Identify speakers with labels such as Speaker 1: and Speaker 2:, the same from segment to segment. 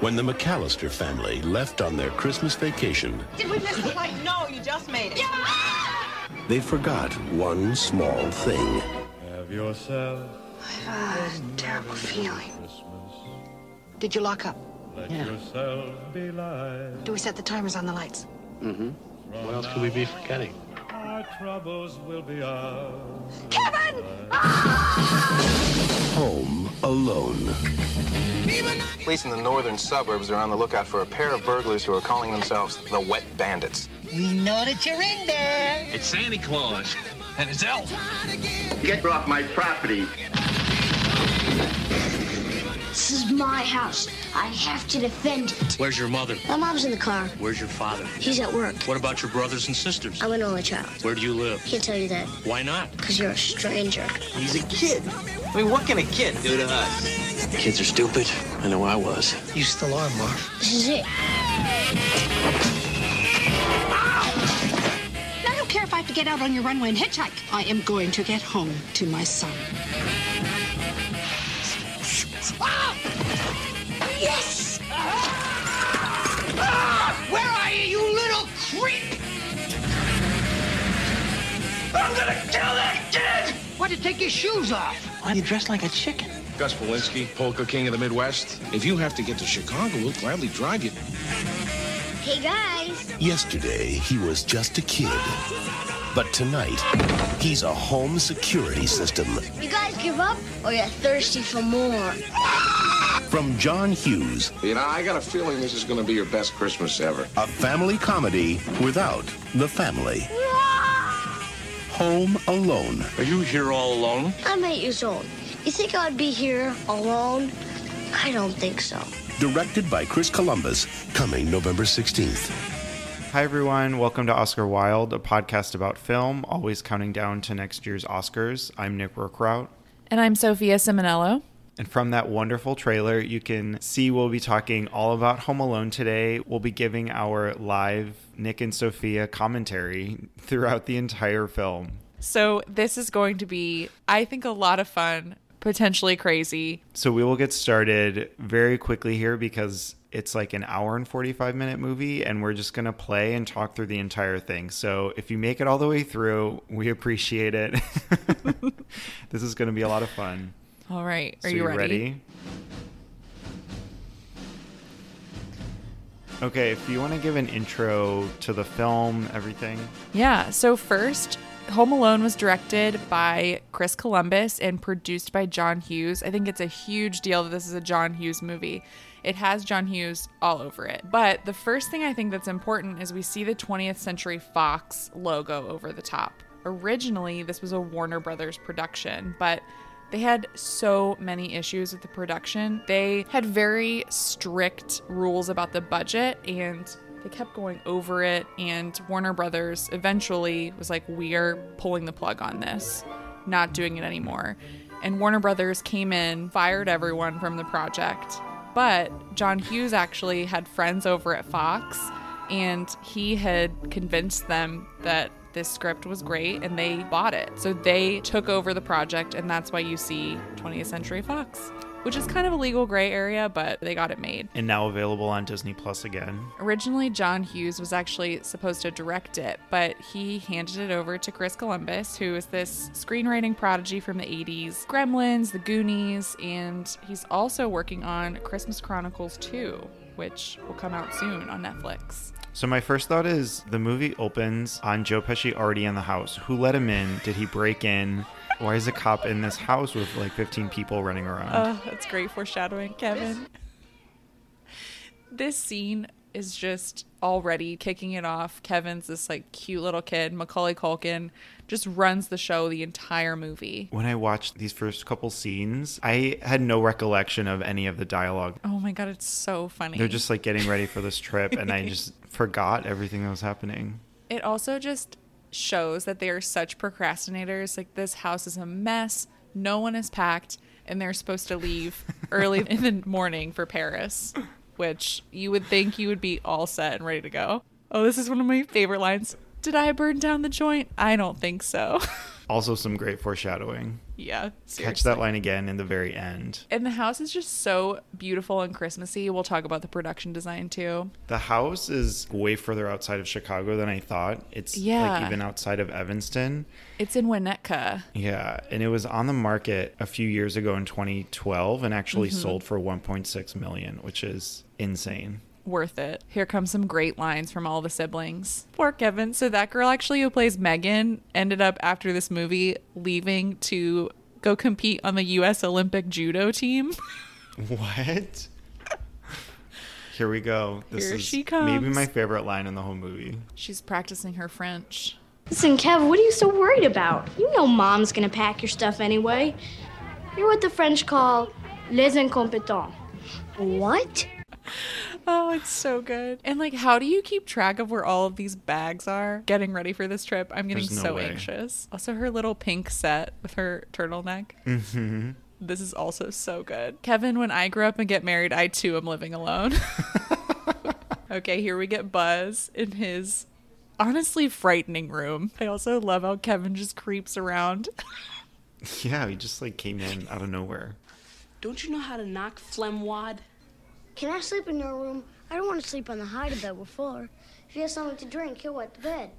Speaker 1: when the McAllister family left on their Christmas vacation,
Speaker 2: Did we miss the flight? No, you just made it. Yeah!
Speaker 1: they forgot one small thing.
Speaker 3: Have yourself
Speaker 2: I've a terrible feeling. Christmas. Did you lock up?
Speaker 3: let yourself be light.
Speaker 2: Do we set the timers on the lights? Mm-hmm.
Speaker 4: What else could we be forgetting?
Speaker 3: Our troubles will be ours.
Speaker 2: Kevin!
Speaker 1: Home Alone.
Speaker 5: Police in the northern suburbs are on the lookout for a pair of burglars who are calling themselves the Wet Bandits.
Speaker 6: We know that you're in there.
Speaker 7: It's Santa Claus and it's Elf.
Speaker 8: Get off my property.
Speaker 9: This is my house. I have to defend it.
Speaker 7: Where's your mother?
Speaker 9: My mom's in the car.
Speaker 7: Where's your father?
Speaker 9: He's at work.
Speaker 7: What about your brothers and sisters?
Speaker 9: I'm an only child.
Speaker 7: Where do you live?
Speaker 9: Can't tell you that
Speaker 7: Why not?
Speaker 9: because you're a stranger.
Speaker 10: He's a kid. I mean, what can a kid do to us?
Speaker 4: Kids are stupid. I know I was.
Speaker 6: You still are, Marv.
Speaker 9: This is it.
Speaker 2: I don't care if I have to get out on your runway and hitchhike. I am going to get home to my son.
Speaker 6: Yes! Ah! Ah! Where are you, you little creep? I'm gonna kill that kid! Why'd you take your shoes off?
Speaker 4: Why are you dressed like a chicken?
Speaker 11: Gus Polinski, polka king of the Midwest. If you have to get to Chicago, we'll gladly drive you.
Speaker 9: Hey guys.
Speaker 1: Yesterday, he was just a kid. But tonight, he's a home security system.
Speaker 9: You guys give up or you're thirsty for more?
Speaker 1: From John Hughes,
Speaker 11: You know, I got a feeling this is going to be your best Christmas ever.
Speaker 1: a family comedy without the family. Home Alone.
Speaker 7: Are you here all alone?
Speaker 9: I'm eight years old. You think I'd be here alone? I don't think so.
Speaker 1: Directed by Chris Columbus, coming November 16th.
Speaker 12: Hi, everyone. Welcome to Oscar Wilde, a podcast about film, always counting down to next year's Oscars. I'm Nick Rookrout.
Speaker 13: And I'm Sophia Simonello.
Speaker 12: And from that wonderful trailer, you can see we'll be talking all about Home Alone today. We'll be giving our live Nick and Sophia commentary throughout the entire film.
Speaker 13: So, this is going to be, I think, a lot of fun, potentially crazy.
Speaker 12: So we will get started very quickly here because it's like an hour and 45 minute movie and we're just going to play and talk through the entire thing. So if you make it all the way through, we appreciate it. this is going to be a lot of fun.
Speaker 13: All right. Are
Speaker 12: So
Speaker 13: you ready?
Speaker 12: Okay, if you want to give an intro to the film, everything.
Speaker 13: Yeah. So, first, Home Alone was directed by Chris Columbus and produced by John Hughes. I think it's a huge deal that this is a John Hughes movie. It has John Hughes all over it. But the first thing I think that's important is we see the 20th Century Fox logo over the top. Originally, this was a Warner Brothers production, but they had so many issues with the production. They had very strict rules about the budget and they kept going over it and Warner Brothers eventually was like we're pulling the plug on this, not doing it anymore. And Warner Brothers came in, fired everyone from the project. But John Hughes actually had friends over at Fox and he had convinced them that this script was great and they bought it. So they took over the project and that's why you see 20th Century Fox, which is kind of a legal gray area, but they got it made.
Speaker 12: And now available on Disney Plus again.
Speaker 13: Originally, John Hughes was actually supposed to direct it, but he handed it over to Chris Columbus, who is this screenwriting prodigy from the 80s, Gremlins, The Goonies, and he's also working on Christmas Chronicles 2, which will come out soon on Netflix.
Speaker 12: So my first thought is the movie opens on Joe Pesci already in the house. Who let him in? Did he break in? Why is a cop in this house with like 15 people running around?
Speaker 13: Oh, that's great foreshadowing, Kevin. This scene is just already kicking it off. Kevin's this like cute little kid. Macaulay Culkin just runs the show the entire movie.
Speaker 12: when I watched these first couple scenes, I had no recollection of any of the dialogue.
Speaker 13: Oh my god, it's so funny.
Speaker 12: They're just like getting ready for this trip, and I just forgot everything that was happening.
Speaker 13: it also just shows that they are such procrastinators. Like this house is a mess. No one is packed, and they're supposed to leave early in the morning for Paris, which you would think you would be all set and ready to go. Oh, this is one of my favorite lines. Did I burn down the joint? I don't think so.
Speaker 12: Also, some great foreshadowing.
Speaker 13: Yeah.
Speaker 12: Seriously. Catch that line again in the very end.
Speaker 13: And the house is just so beautiful and Christmassy. We'll talk about the production design too.
Speaker 12: The house is way further outside of Chicago than I thought. It's yeah. like even outside of Evanston.
Speaker 13: It's in Winnetka.
Speaker 12: Yeah. And it was on the market a few years ago in 2012 and actually mm-hmm. sold for 1.6 million, which is insane
Speaker 13: worth it. Here comes some great lines from all the siblings. Poor Kevin. So that girl actually who plays Megan ended up after this movie leaving to go compete on the US Olympic judo team.
Speaker 12: what? Here we go. This
Speaker 13: Here
Speaker 12: is
Speaker 13: she comes.
Speaker 12: maybe my favorite line in the whole movie.
Speaker 13: She's practicing her French.
Speaker 9: Listen, Kev, what are you so worried about? You know mom's gonna pack your stuff anyway. You're what the French call les incompetents. What?
Speaker 13: Oh, it's so good. And like, how do you keep track of where all of these bags are getting ready for this trip? I'm getting no so way. anxious. Also, her little pink set with her turtleneck. Mm-hmm. This is also so good. Kevin, when I grow up and get married, I too am living alone. okay, here we get Buzz in his honestly frightening room. I also love how Kevin just creeps around.
Speaker 12: yeah, he just like came in out of nowhere.
Speaker 14: Don't you know how to knock phlegm wad?
Speaker 9: Can I sleep in your room? I don't want to sleep on the hide bed with Fuller. If you have something to drink, he'll wet the bed.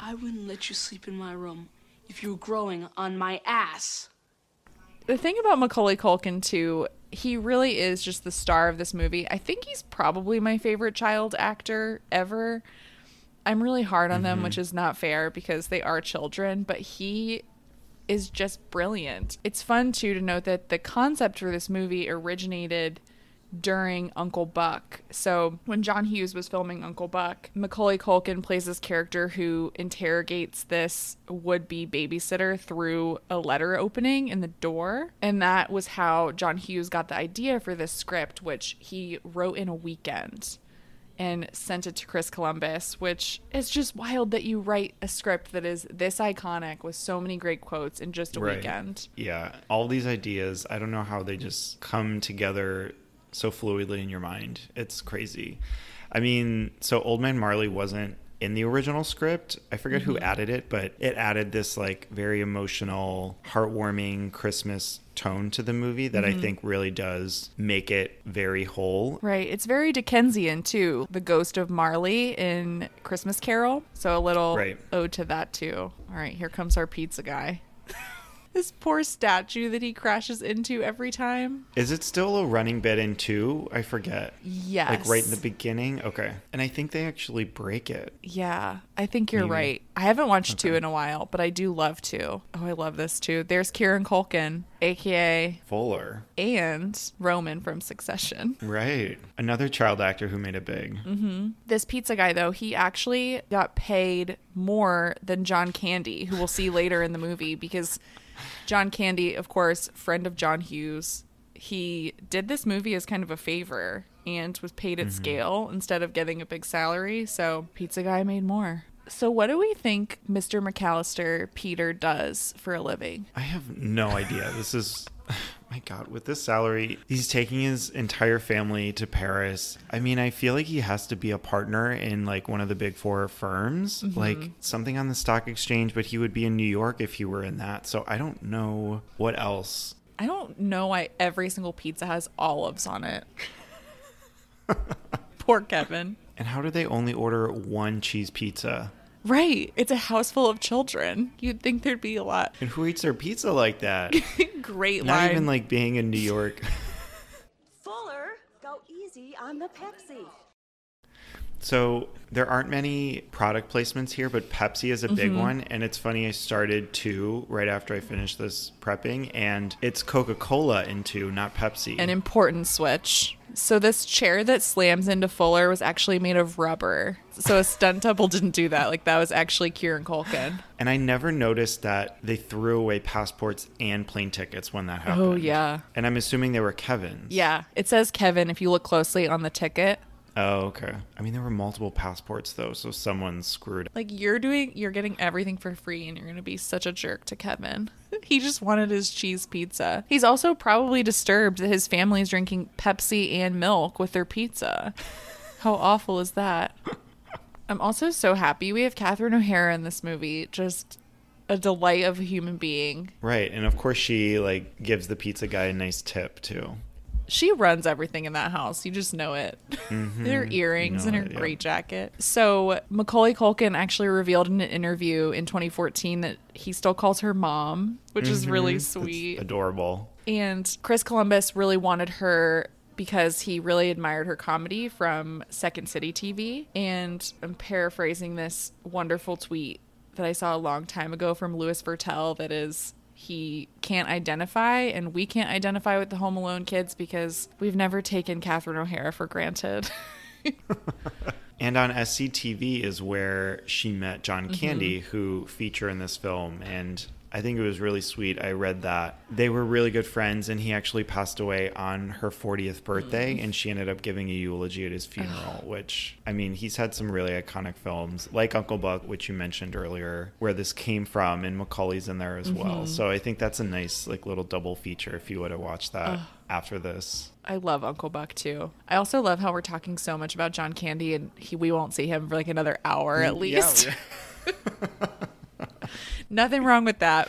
Speaker 14: I wouldn't let you sleep in my room if you were growing on my ass.
Speaker 13: The thing about Macaulay Culkin, too, he really is just the star of this movie. I think he's probably my favorite child actor ever. I'm really hard on mm-hmm. them, which is not fair because they are children, but he is just brilliant. It's fun, too, to note that the concept for this movie originated during Uncle Buck. So when John Hughes was filming Uncle Buck, Macaulay Culkin plays this character who interrogates this would-be babysitter through a letter opening in the door. And that was how John Hughes got the idea for this script, which he wrote in a weekend and sent it to Chris Columbus, which is just wild that you write a script that is this iconic with so many great quotes in just a right. weekend.
Speaker 12: Yeah, all these ideas, I don't know how they just come together so fluidly in your mind. It's crazy. I mean, so Old Man Marley wasn't in the original script. I forget mm-hmm. who added it, but it added this like very emotional, heartwarming Christmas tone to the movie that mm-hmm. I think really does make it very whole.
Speaker 13: Right. It's very Dickensian too. The ghost of Marley in Christmas Carol. So a little right. ode to that too. All right, here comes our pizza guy. This poor statue that he crashes into every time.
Speaker 12: Is it still a running bit in two? I forget.
Speaker 13: Yes.
Speaker 12: Like right in the beginning? Okay. And I think they actually break it.
Speaker 13: Yeah, I think you're Maybe. right. I haven't watched okay. two in a while, but I do love two. Oh, I love this too. There's Kieran Culkin, aka
Speaker 12: Fuller,
Speaker 13: and Roman from Succession.
Speaker 12: Right. Another child actor who made it big.
Speaker 13: Mm-hmm. This pizza guy, though, he actually got paid more than John Candy, who we'll see later in the movie, because John Candy, of course, friend of John Hughes, he did this movie as kind of a favor and was paid at mm-hmm. scale instead of getting a big salary. So Pizza Guy made more. So what do we think Mr. McAllister Peter does for a living?
Speaker 12: I have no idea. This is my god, with this salary, he's taking his entire family to Paris. I mean, I feel like he has to be a partner in like one of the big four firms, mm-hmm. like something on the stock exchange, but he would be in New York if he were in that. So I don't know what else.
Speaker 13: I don't know why every single pizza has olives on it. Poor Kevin.
Speaker 12: And how do they only order one cheese pizza?
Speaker 13: Right. It's a house full of children. You'd think there'd be a lot.
Speaker 12: And who eats their pizza like that?
Speaker 13: Great
Speaker 12: Not
Speaker 13: line.
Speaker 12: even like being in New York.
Speaker 15: Fuller, go easy on the Pepsi.
Speaker 12: So there aren't many product placements here, but Pepsi is a big mm-hmm. one. And it's funny, I started two right after I finished this prepping, and it's Coca Cola in two, not Pepsi.
Speaker 13: An important switch. So this chair that slams into Fuller was actually made of rubber. So a stunt double didn't do that. Like that was actually Kieran Culkin.
Speaker 12: And I never noticed that they threw away passports and plane tickets when that oh, happened.
Speaker 13: Oh yeah.
Speaker 12: And I'm assuming they were Kevin's.
Speaker 13: Yeah. It says Kevin if you look closely on the ticket.
Speaker 12: Oh, okay. I mean, there were multiple passports though, so someone screwed.
Speaker 13: Like you're doing, you're getting everything for free, and you're gonna be such a jerk to Kevin. he just wanted his cheese pizza. He's also probably disturbed that his family is drinking Pepsi and milk with their pizza. How awful is that? I'm also so happy we have Catherine O'Hara in this movie. Just a delight of a human being.
Speaker 12: Right. And of course she like gives the pizza guy a nice tip too.
Speaker 13: She runs everything in that house. You just know it.
Speaker 12: Mhm.
Speaker 13: her earrings
Speaker 12: You
Speaker 13: and her
Speaker 12: it, yeah.
Speaker 13: great jacket. So Macaulay Culkin actually revealed in an interview in 2014 that he still calls her mom, which is really
Speaker 12: Mhm. It's
Speaker 13: sweet.
Speaker 12: adorable.
Speaker 13: And Chris Columbus really wanted her because he really admired her comedy from Second City TV. And I'm paraphrasing this wonderful tweet that I saw a long time ago from Louis Virtel that is he can't identify and we can't identify with the Home Alone kids because we've never taken Catherine O'Hara for granted.
Speaker 12: And on SCTV is where she met John
Speaker 13: Mhm.
Speaker 12: Candy, who feature in this film. And I think it was really sweet. I read that they were really good friends, and he actually passed away on her 40th birthday,
Speaker 13: Mm.
Speaker 12: and she ended up giving a eulogy at his funeral. which, I mean, he's had some really iconic films, like Uncle Buck, which you mentioned earlier, where this came from, and Macaulay's in there as well.
Speaker 13: Mhm.
Speaker 12: So I think that's a nice, like, little double feature if you would have watched that after this.
Speaker 13: I love Uncle Buck too. I also love how we're talking so much about John Candy and he, we won't see him for like another hour at
Speaker 12: Yeah,
Speaker 13: least. Nothing wrong with that.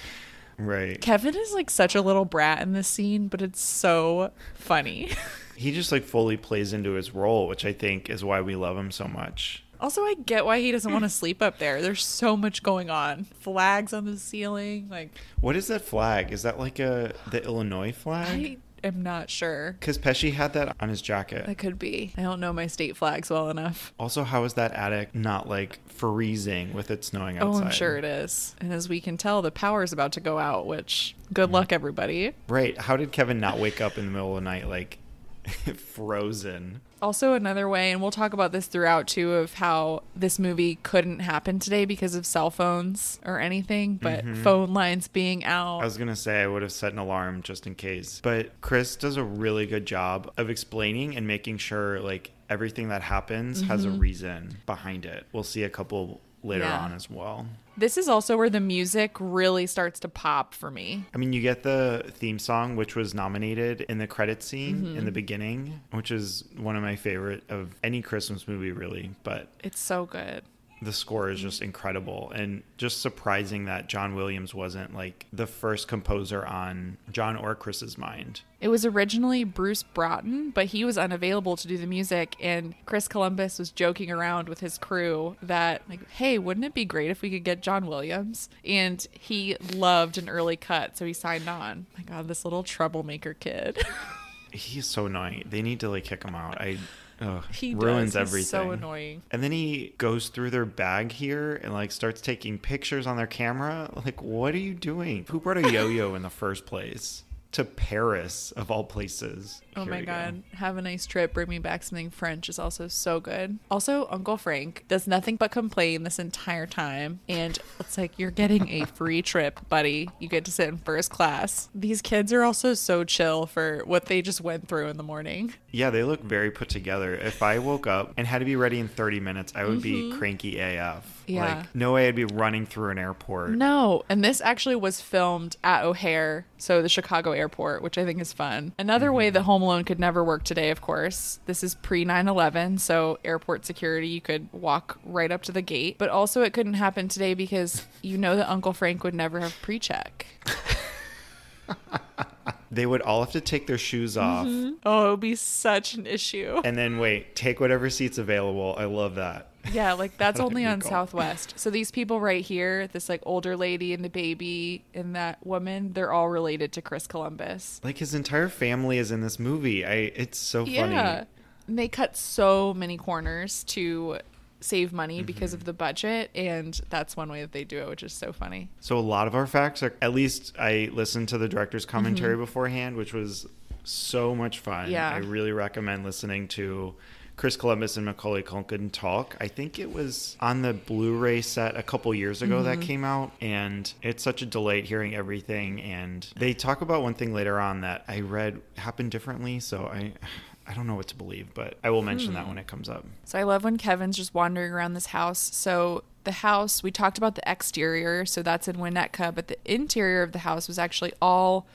Speaker 12: Right.
Speaker 13: Kevin is like such a little brat in this scene, but it's so funny.
Speaker 12: he just like fully plays into his role, which I think is why we love him so much.
Speaker 13: Also, I get why he doesn't want to sleep up there. There's so much going on. Flags on the ceiling. Like,
Speaker 12: What is that flag? Is that like a the Illinois flag?
Speaker 13: I am not sure.
Speaker 12: Because Pesci had that on his jacket.
Speaker 13: That could be. I don't know my state flags well enough.
Speaker 12: Also, how is that attic not like freezing with it snowing outside?
Speaker 13: Oh, I'm sure it is. And as we can tell, the power's about to go out, which good hmm. luck, everybody.
Speaker 12: Right. How did Kevin not wake up in the middle of the night like frozen?
Speaker 13: Also, another way, and we'll talk about this throughout too, of how this movie couldn't happen today because of cell phones or anything, but
Speaker 12: Mhm.
Speaker 13: phone lines being out.
Speaker 12: I was gonna say I would have set an alarm just in case. But Chris does a really good job of explaining and making sure like everything that happens has a
Speaker 13: Mhm.
Speaker 12: reason behind it. We'll see a couple later
Speaker 13: Yeah.
Speaker 12: on as well.
Speaker 13: This is also where the music really starts to pop for me.
Speaker 12: I mean, you get the theme song, which was nominated in the credit scene
Speaker 13: Mhm.
Speaker 12: in the beginning, which is one of my favorite of any Christmas movie, really. But
Speaker 13: It's so good.
Speaker 12: The score is just incredible and just surprising that John Williams wasn't like the first composer on John or Chris's mind.
Speaker 13: It was originally Bruce Broughton, but he was unavailable to do the music. And Chris Columbus was joking around with his crew that, like, hey, wouldn't it be great if we could get John Williams? And he loved an early cut, so he signed on. My God, this little troublemaker kid.
Speaker 12: He's so annoying. They need to like kick him out. I ugh,
Speaker 13: He
Speaker 12: ruins
Speaker 13: does. He's
Speaker 12: everything.
Speaker 13: so annoying.
Speaker 12: And then he goes through their bag here and like starts taking pictures on their camera. Like, what are you doing? Who brought a yo-yo in the first place to Paris of all places?
Speaker 13: Oh
Speaker 12: Here
Speaker 13: my
Speaker 12: we go.
Speaker 13: god, have a nice trip, bring me back something French is also so good. Also, Uncle Frank does nothing but complain this entire time. And it's like, you're getting a free trip, buddy. You get to sit in first class. These kids are also so chill for what they just went through in the morning.
Speaker 12: Yeah, they look very put together. If I woke up and had to be ready in 30 minutes, I would be
Speaker 13: Mhm.
Speaker 12: cranky AF.
Speaker 13: Yeah.
Speaker 12: Like, no way I'd be running through an airport.
Speaker 13: No, and this actually was filmed at O'Hare, so the Chicago airport, which I think is fun. Another way that Home Alone could never work today, of course, this is pre 9 11, so airport security, you could walk right up to the gate. But also, it couldn't happen today because you know that Uncle Frank would never have pre check.
Speaker 12: They would all have to take their shoes mm-hmm. off
Speaker 13: Oh, it would be such an issue.
Speaker 12: and then wait, take whatever seats available. I love that.
Speaker 13: Yeah, like that's only on
Speaker 12: cool.
Speaker 13: Southwest. So these people right here, this like older lady and the baby and that woman, they're all related to Chris Columbus.
Speaker 12: Like his entire family is in this movie. I it's so funny.
Speaker 13: Yeah. And they cut so many corners to save money because
Speaker 12: Mm-hmm.
Speaker 13: of the budget and that's one way that they do it which is so funny
Speaker 12: So a lot of our facts are at least I listened to the director's commentary
Speaker 13: Mhm.
Speaker 12: beforehand, which was so much fun.
Speaker 13: Yeah.
Speaker 12: I really recommend listening to Chris Columbus and Macaulay Culkin talk. I think it was on the Blu-ray set a couple years ago that
Speaker 13: Mhm.
Speaker 12: came out, and it's such a delight hearing everything. And they talk about one thing later on that I read happened differently, so I. I don't know what to believe, but I will mention that
Speaker 13: Hmm.
Speaker 12: when it comes up.
Speaker 13: so i love when kevin's just wandering around this house so the house we talked about the exterior so that's in winnetka but the interior of the house was actually all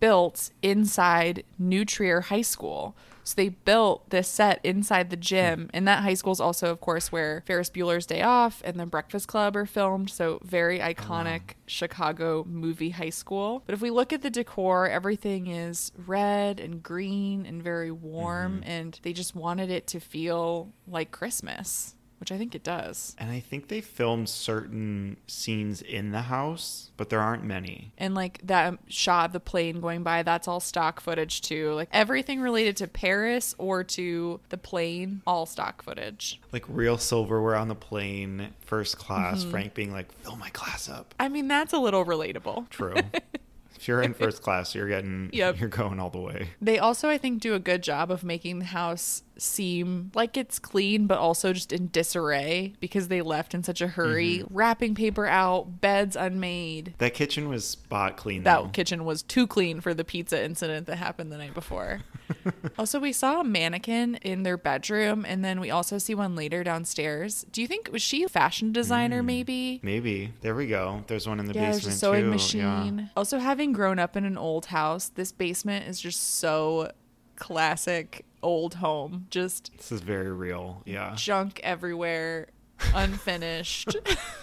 Speaker 13: built inside New Trier High School. So they built this set inside the gym, and that high school is also, of course, where Ferris Bueller's Day Off and The Breakfast Club are filmed. So very oh, iconic Chicago movie high school. But if we look at the decor, everything is red and green and very warm, mm-hmm. and they just wanted it to feel like Christmas, which I think it does.
Speaker 12: And I think they filmed certain scenes in the house, but there aren't many.
Speaker 13: And like that shot of the plane going by, that's all stock footage too. Like everything related to Paris or to the plane, all stock footage.
Speaker 12: Like real silverware on the plane, first class,
Speaker 13: Mhm.
Speaker 12: Frank being like, fill my class up.
Speaker 13: I mean, that's a little relatable.
Speaker 12: True. if you're in first class, you're getting,
Speaker 13: Yep.
Speaker 12: you're going all the way.
Speaker 13: They also, I think, do a good job of making the house seem like it's clean, but also just in disarray because they left in such a hurry. Mm-hmm. Wrapping paper out, beds unmade.
Speaker 12: That kitchen was spot clean
Speaker 13: That
Speaker 12: though.
Speaker 13: kitchen was too clean for the pizza incident that happened the night before. also, we saw a mannequin in their bedroom, and then we also see one later downstairs. Do you think was she a fashion designer? Mm, maybe.
Speaker 12: Maybe. There we go. There's one in the
Speaker 13: yeah, there's
Speaker 12: basement
Speaker 13: a sewing
Speaker 12: too.
Speaker 13: machine.
Speaker 12: Yeah.
Speaker 13: Also, having grown up in an old house, this basement is just so classic old home. Just
Speaker 12: This is very real. Yeah.
Speaker 13: junk everywhere, unfinished,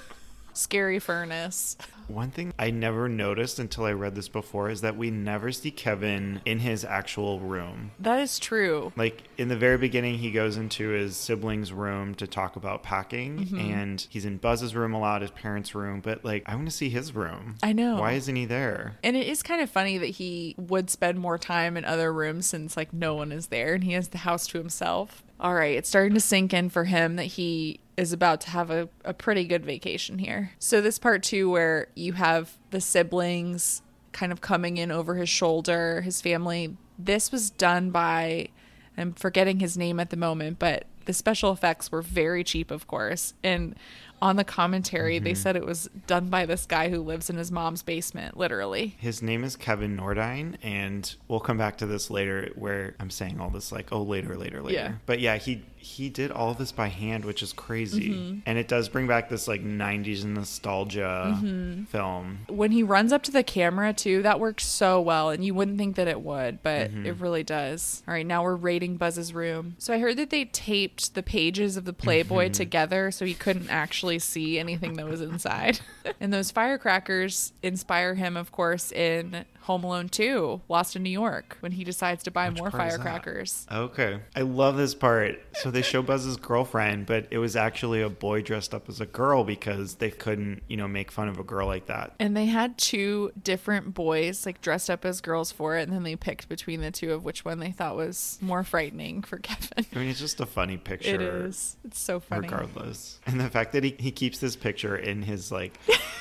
Speaker 13: scary furnace.
Speaker 12: One thing I never noticed until I read this before is that we never see Kevin in his actual room.
Speaker 13: That is true.
Speaker 12: Like in the very beginning, he goes into his siblings' room to talk about packing,
Speaker 13: Mhm.
Speaker 12: and he's in Buzz's room a lot, his parents' room. But like, I want to see his room.
Speaker 13: I know.
Speaker 12: Why isn't he there?
Speaker 13: And it is kind of funny that he would spend more time in other rooms since like no one is there and he has the house to himself. All right, it's starting to sink in for him that he is about to have a, a pretty good vacation here. So this part two where you have the siblings kind of coming in over his shoulder, his family. This was done by I'm forgetting his name at the moment, but the special effects were very cheap, of course. And on the commentary, they
Speaker 12: Mhm.
Speaker 13: said it was done by this guy who lives in his mom's basement, literally.
Speaker 12: His name is Kevin Nordine, and we'll come back to this later where I'm saying all this like, oh, later, later, later.
Speaker 13: Yeah.
Speaker 12: But yeah, he he did all this by hand, which is crazy.
Speaker 13: Mhm.
Speaker 12: And it does bring back this like 90s nostalgia
Speaker 13: Mhm.
Speaker 12: film.
Speaker 13: When he runs up to the camera, too, that works so well. And you wouldn't think that it would, but
Speaker 12: Mhm.
Speaker 13: it really does. All right, now we're rating Buzz's room. So I heard that they taped the pages of the Playboy
Speaker 12: Mhm.
Speaker 13: together so he couldn't actually see anything that was inside. and those firecrackers inspire him, of course, in Home Alone 2, Lost in New York, when he decides to buy more
Speaker 12: is that?
Speaker 13: firecrackers.
Speaker 12: Okay. I love this part. So they show Buzz's girlfriend, but it was actually a boy dressed up as a girl because they couldn't, you know, make fun of a girl like that.
Speaker 13: And they had two different boys like dressed up as girls for it, and then they picked between the two of which one they thought was more frightening for Kevin.
Speaker 12: I mean, it's just a funny picture.
Speaker 13: It is. It's so funny.
Speaker 12: Regardless. And the fact that he, he keeps this picture in his like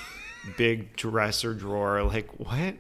Speaker 12: big dresser drawer, like, what?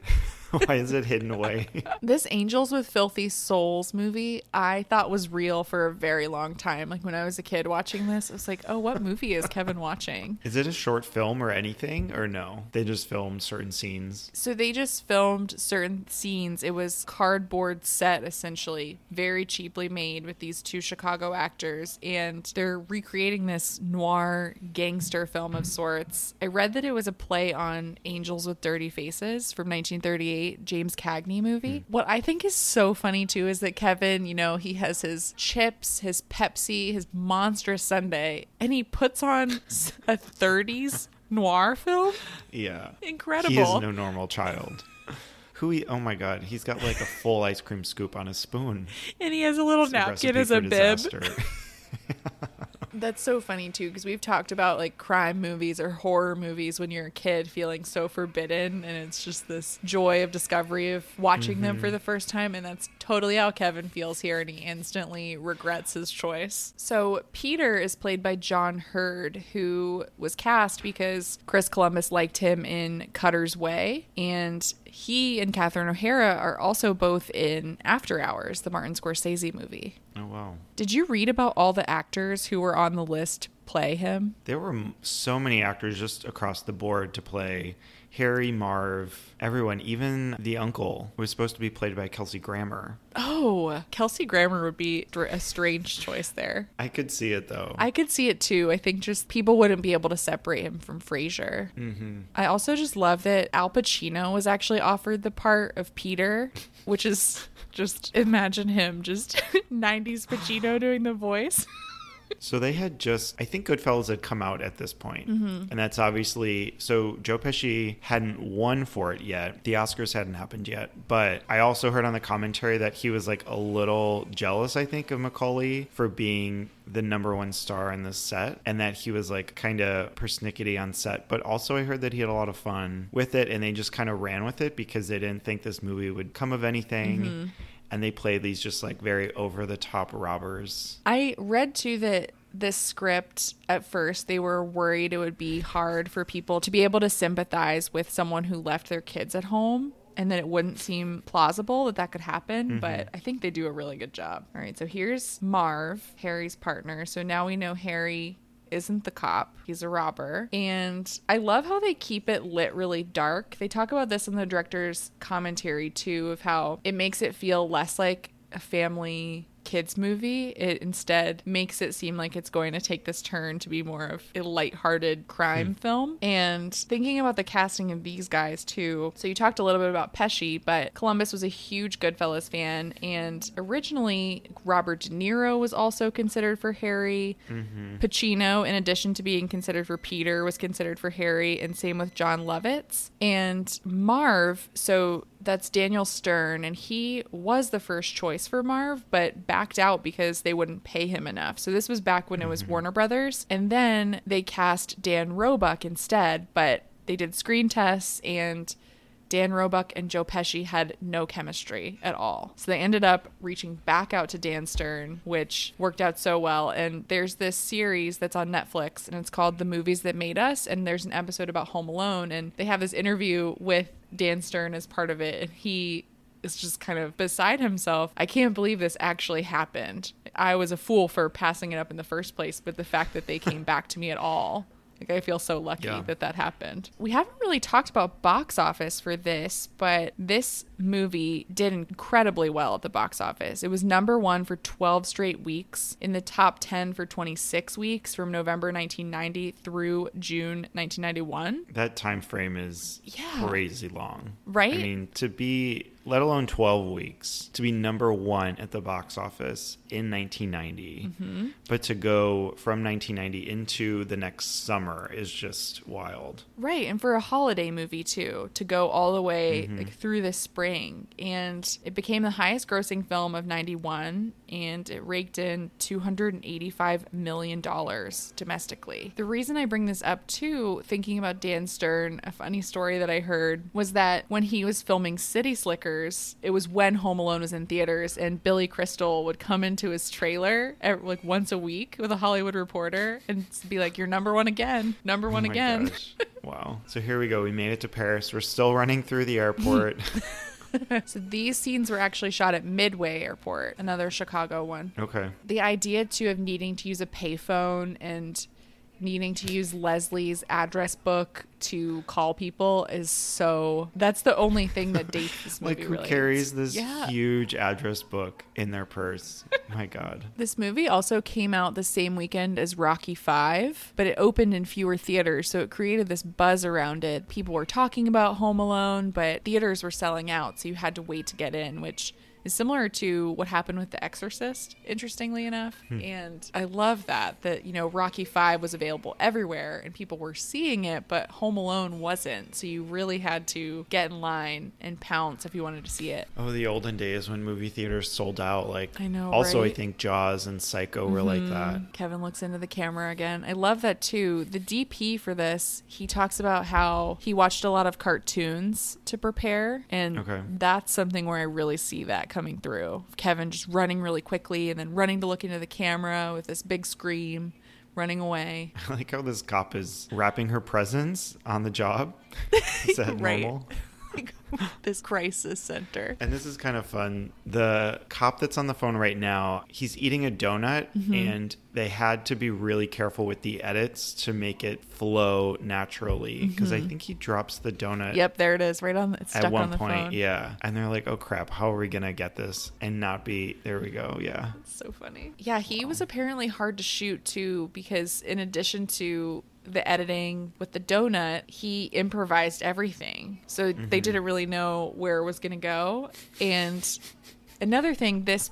Speaker 12: Why is it hidden away?
Speaker 13: This Angels with Filthy Souls movie, I thought was real for a very long time. Like when I was a kid watching this, I was like, oh, what movie is Kevin watching?
Speaker 12: Is it a short film or anything? Or no? They just filmed certain scenes.
Speaker 13: So they just filmed certain scenes. It was cardboard set essentially, very cheaply made with these two Chicago actors and they're recreating this noir gangster film of sorts. I read that it was a play on Angels with Dirty Faces from 1938, James Cagney movie. Hmm. What I think is so funny too is that Kevin, you know, he has his chips, his Pepsi, his monstrous sundae, and he puts on a 30s noir film.
Speaker 12: Yeah.
Speaker 13: Incredible.
Speaker 12: He is no normal child. Who he, oh my god, he's got like a full ice cream scoop on his spoon.
Speaker 13: And he has a little
Speaker 12: It's
Speaker 13: napkin as a bib. That's so funny too, because we've talked about like crime movies or horror movies when you're a kid feeling so forbidden, and it's just this joy of discovery of watching them
Speaker 12: Mhm.
Speaker 13: for the first time, and that's totally how Kevin feels here, and he instantly regrets his choice. So Peter is played by John Heard, who was cast because Chris Columbus liked him in Cutter's Way, and he and Catherine O'Hara are also both in After Hours, the Martin Scorsese movie.
Speaker 12: oh wow.
Speaker 13: Did you read about all the actors who were on the list play him?
Speaker 12: There were so many actors just across the board to play Harry, Marv, everyone, even the uncle was supposed to be played by Kelsey Grammer.
Speaker 13: Oh Kelsey Grammer would be a strange choice there.
Speaker 12: I could see it though.
Speaker 13: I could see it too. I think just people wouldn't be able to separate him from Frasier.
Speaker 12: Mm-hmm.
Speaker 13: I also just love that Al Pacino was actually offered the part of Peter, which is just imagine him just 90s Pacino doing the voice.
Speaker 12: So they had just, I think Goodfellas had come out at this point.
Speaker 13: Mhm.
Speaker 12: And that's obviously, so Joe Pesci hadn't won for it yet. The Oscars hadn't happened yet. But I also heard on the commentary that he was like a little jealous, I think, of Macaulay for being the number one star in the set and that he was like kind of persnickety on set. But also, I heard that he had a lot of fun with it and they just kind of ran with it because they didn't think this movie would come of anything.
Speaker 13: Mhm.
Speaker 12: And they play these just like very over the top robbers.
Speaker 13: I read too that this script at first they were worried it would be hard for people to be able to sympathize with someone who left their kids at home and that it wouldn't seem plausible that that could happen
Speaker 12: Mhm.
Speaker 13: but i think they do a really good job all right so here's marv harry's partner so now we know harry isn't the cop. He's a robber. And I love how they keep it lit really dark. They talk about this in the director's commentary too of how it makes it feel less like a family kids movie. It instead makes it seem like it's going to take this turn to be more of a lighthearted crime film. And thinking about the casting of these guys too. So you talked a little bit about Pesci, but Columbus was a huge Goodfellas fan and originally Robert De Niro was also considered for Harry.
Speaker 12: Mhm.
Speaker 13: Pacino, in addition to being considered for Peter, was considered for Harry, and same with Jon Lovitz. And Marv, so that's Daniel Stern, and he was the first choice for Marv, but backed out because they wouldn't pay him enough. So this was back when it was mm-hmm. Warner Brothers. And then they cast Dan Roebuck instead, but they did screen tests and Dan Roebuck and Joe Pesci had no chemistry at all. So they ended up reaching back out to Dan Stern, which worked out so well. And there's this series that's on Netflix and it's called The Movies That Made Us. And there's an episode about Home Alone. And they have this interview with Dan Stern is part of it. And he is just kind of beside himself. I can't believe this actually happened. I was a fool for passing it up in the first place, but the fact that they came back to me at all. Like I feel so lucky
Speaker 12: Yeah.
Speaker 13: that that happened. We haven't really talked about box office for this, but this movie did incredibly well at the box office. It was number 1 for 12 straight weeks, in the top 10 for 26 weeks from November 1990 through June 1991.
Speaker 12: That time frame is
Speaker 13: Yeah.
Speaker 12: crazy long.
Speaker 13: Right?
Speaker 12: I mean, to be let alone 12 weeks to be number 1 at the box office in 1990.
Speaker 13: Mhm.
Speaker 12: But to go from 1990 into the next summer is just wild.
Speaker 13: Right, and for a holiday movie too, to go all the way
Speaker 12: Mhm.
Speaker 13: like through the spring, and it became the highest-grossing film of '91, and it raked in 285 million dollars domestically. The reason I bring this up too, thinking about Dan Stern, a funny story that I heard was that when he was filming City Slickers, it was when Home Alone was in theaters, and Billy Crystal would come into his trailer ev- like once a week with a Hollywood Reporter and be like, "You're number one again, number one
Speaker 12: Oh
Speaker 13: again."
Speaker 12: wow. So here we go. We made it to Paris. We're still running through the airport.
Speaker 13: so these scenes were actually shot at Midway Airport, another Chicago one.
Speaker 12: okay.
Speaker 13: The idea too of needing to use a payphone and needing to use Leslie's address book to call people is so that's the only thing that dates this movie
Speaker 12: Like who
Speaker 13: really.
Speaker 12: carries this
Speaker 13: Yeah.
Speaker 12: huge address book in their purse? My god.
Speaker 13: This movie also came out the same weekend as Rocky 5, but it opened in fewer theaters, so it created this buzz around it. People were talking about Home Alone, but theaters were selling out, so you had to wait to get in, which is similar to what happened with The Exorcist, interestingly enough.
Speaker 12: Hmm.
Speaker 13: And I love that that, you know, Rocky 5 was available everywhere and people were seeing it, but Home Alone wasn't. So you really had to get in line and pounce if you wanted to see it.
Speaker 12: Oh, the olden days when movie theaters sold out. Like
Speaker 13: I know,
Speaker 12: Also, I think Jaws and Psycho were like
Speaker 13: Mhm.
Speaker 12: that.
Speaker 13: Kevin looks into the camera again. I love that too. The DP for this, he talks about how he watched a lot of cartoons to prepare, and
Speaker 12: Okay.
Speaker 13: that's something where I really see that coming through. Kevin just running really quickly and then running to look into the camera with this big scream, running away.
Speaker 12: I like how this cop is wrapping her presents on the job. Is that
Speaker 13: Right.
Speaker 12: normal?
Speaker 13: Like this crisis center.
Speaker 12: And this is kind of fun. The cop that's on the phone right now, he's eating a donut,
Speaker 13: Mhm.
Speaker 12: and they had to be really careful with the edits to make it flow naturally because I
Speaker 13: Mhm.
Speaker 12: think he drops the donut.
Speaker 13: Yep, there it is, right on. It's stuck
Speaker 12: At one
Speaker 13: on the
Speaker 12: point,
Speaker 13: phone.
Speaker 12: yeah. And they're like, oh crap, how are we going to get this and not be. There we go, yeah.
Speaker 13: so funny. Yeah, he was apparently hard to shoot too because in addition to the editing with the donut, he improvised everything. So they
Speaker 12: Mhm.
Speaker 13: didn't really know where it was going to go. And another thing, this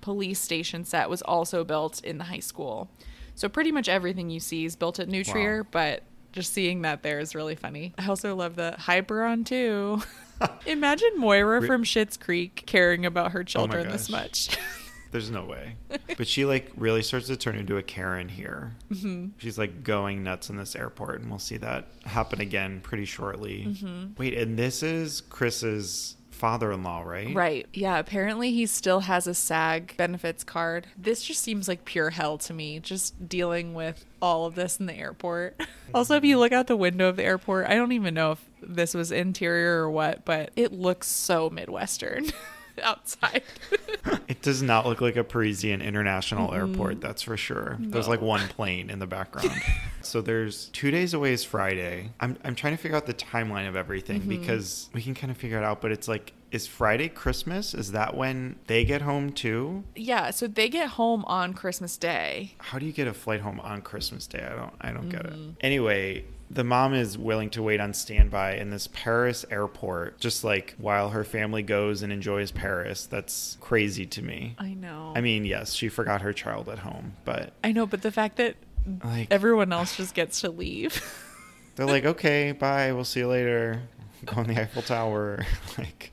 Speaker 13: police station set was also built in the high school. So pretty much everything you see is built at New Trier,
Speaker 12: Wow.
Speaker 13: but just seeing that there is really funny. I also love the Hyperon too. Imagine Moira
Speaker 12: Re-
Speaker 13: from Schitt's Creek caring about her
Speaker 12: Oh
Speaker 13: children this much.
Speaker 12: There's no way. But she like really starts to turn into a Karen here.
Speaker 13: Mhm.
Speaker 12: She's like going nuts in this airport, and we'll see that happen again pretty shortly.
Speaker 13: Mhm.
Speaker 12: Wait, and this is Chris's father-in-law, right?
Speaker 13: Right. Yeah. Apparently, he still has a SAG benefits card. This just seems like pure hell to me, just dealing with all of this in the airport. also, if you look out the window of the airport, I don't even know if this was interior or what, but it looks so Midwestern outside.
Speaker 12: It does not look like a Parisian international
Speaker 13: Mm-mm.
Speaker 12: airport, that's for sure. There's like one plane in the background. so there's two days away is Friday. I'm I'm trying to figure out the timeline of everything
Speaker 13: Mhm.
Speaker 12: because we can kind of figure it out, but it's like is Friday Christmas? Is that when they get home too?
Speaker 13: yeah. So they get home on Christmas Day.
Speaker 12: How do you get a flight home on Christmas Day? I don't I don't get it.
Speaker 13: Mhm.
Speaker 12: Anyway, the mom is willing to wait on standby in this Paris airport just like while her family goes and enjoys Paris. That's crazy to me.
Speaker 13: I know.
Speaker 12: I mean, yes, she forgot her child at home, but
Speaker 13: I know, but the fact that
Speaker 12: Like-
Speaker 13: everyone else just gets to leave.
Speaker 12: they're like, "Okay, bye. We'll see you later." Go on the Eiffel Tower. like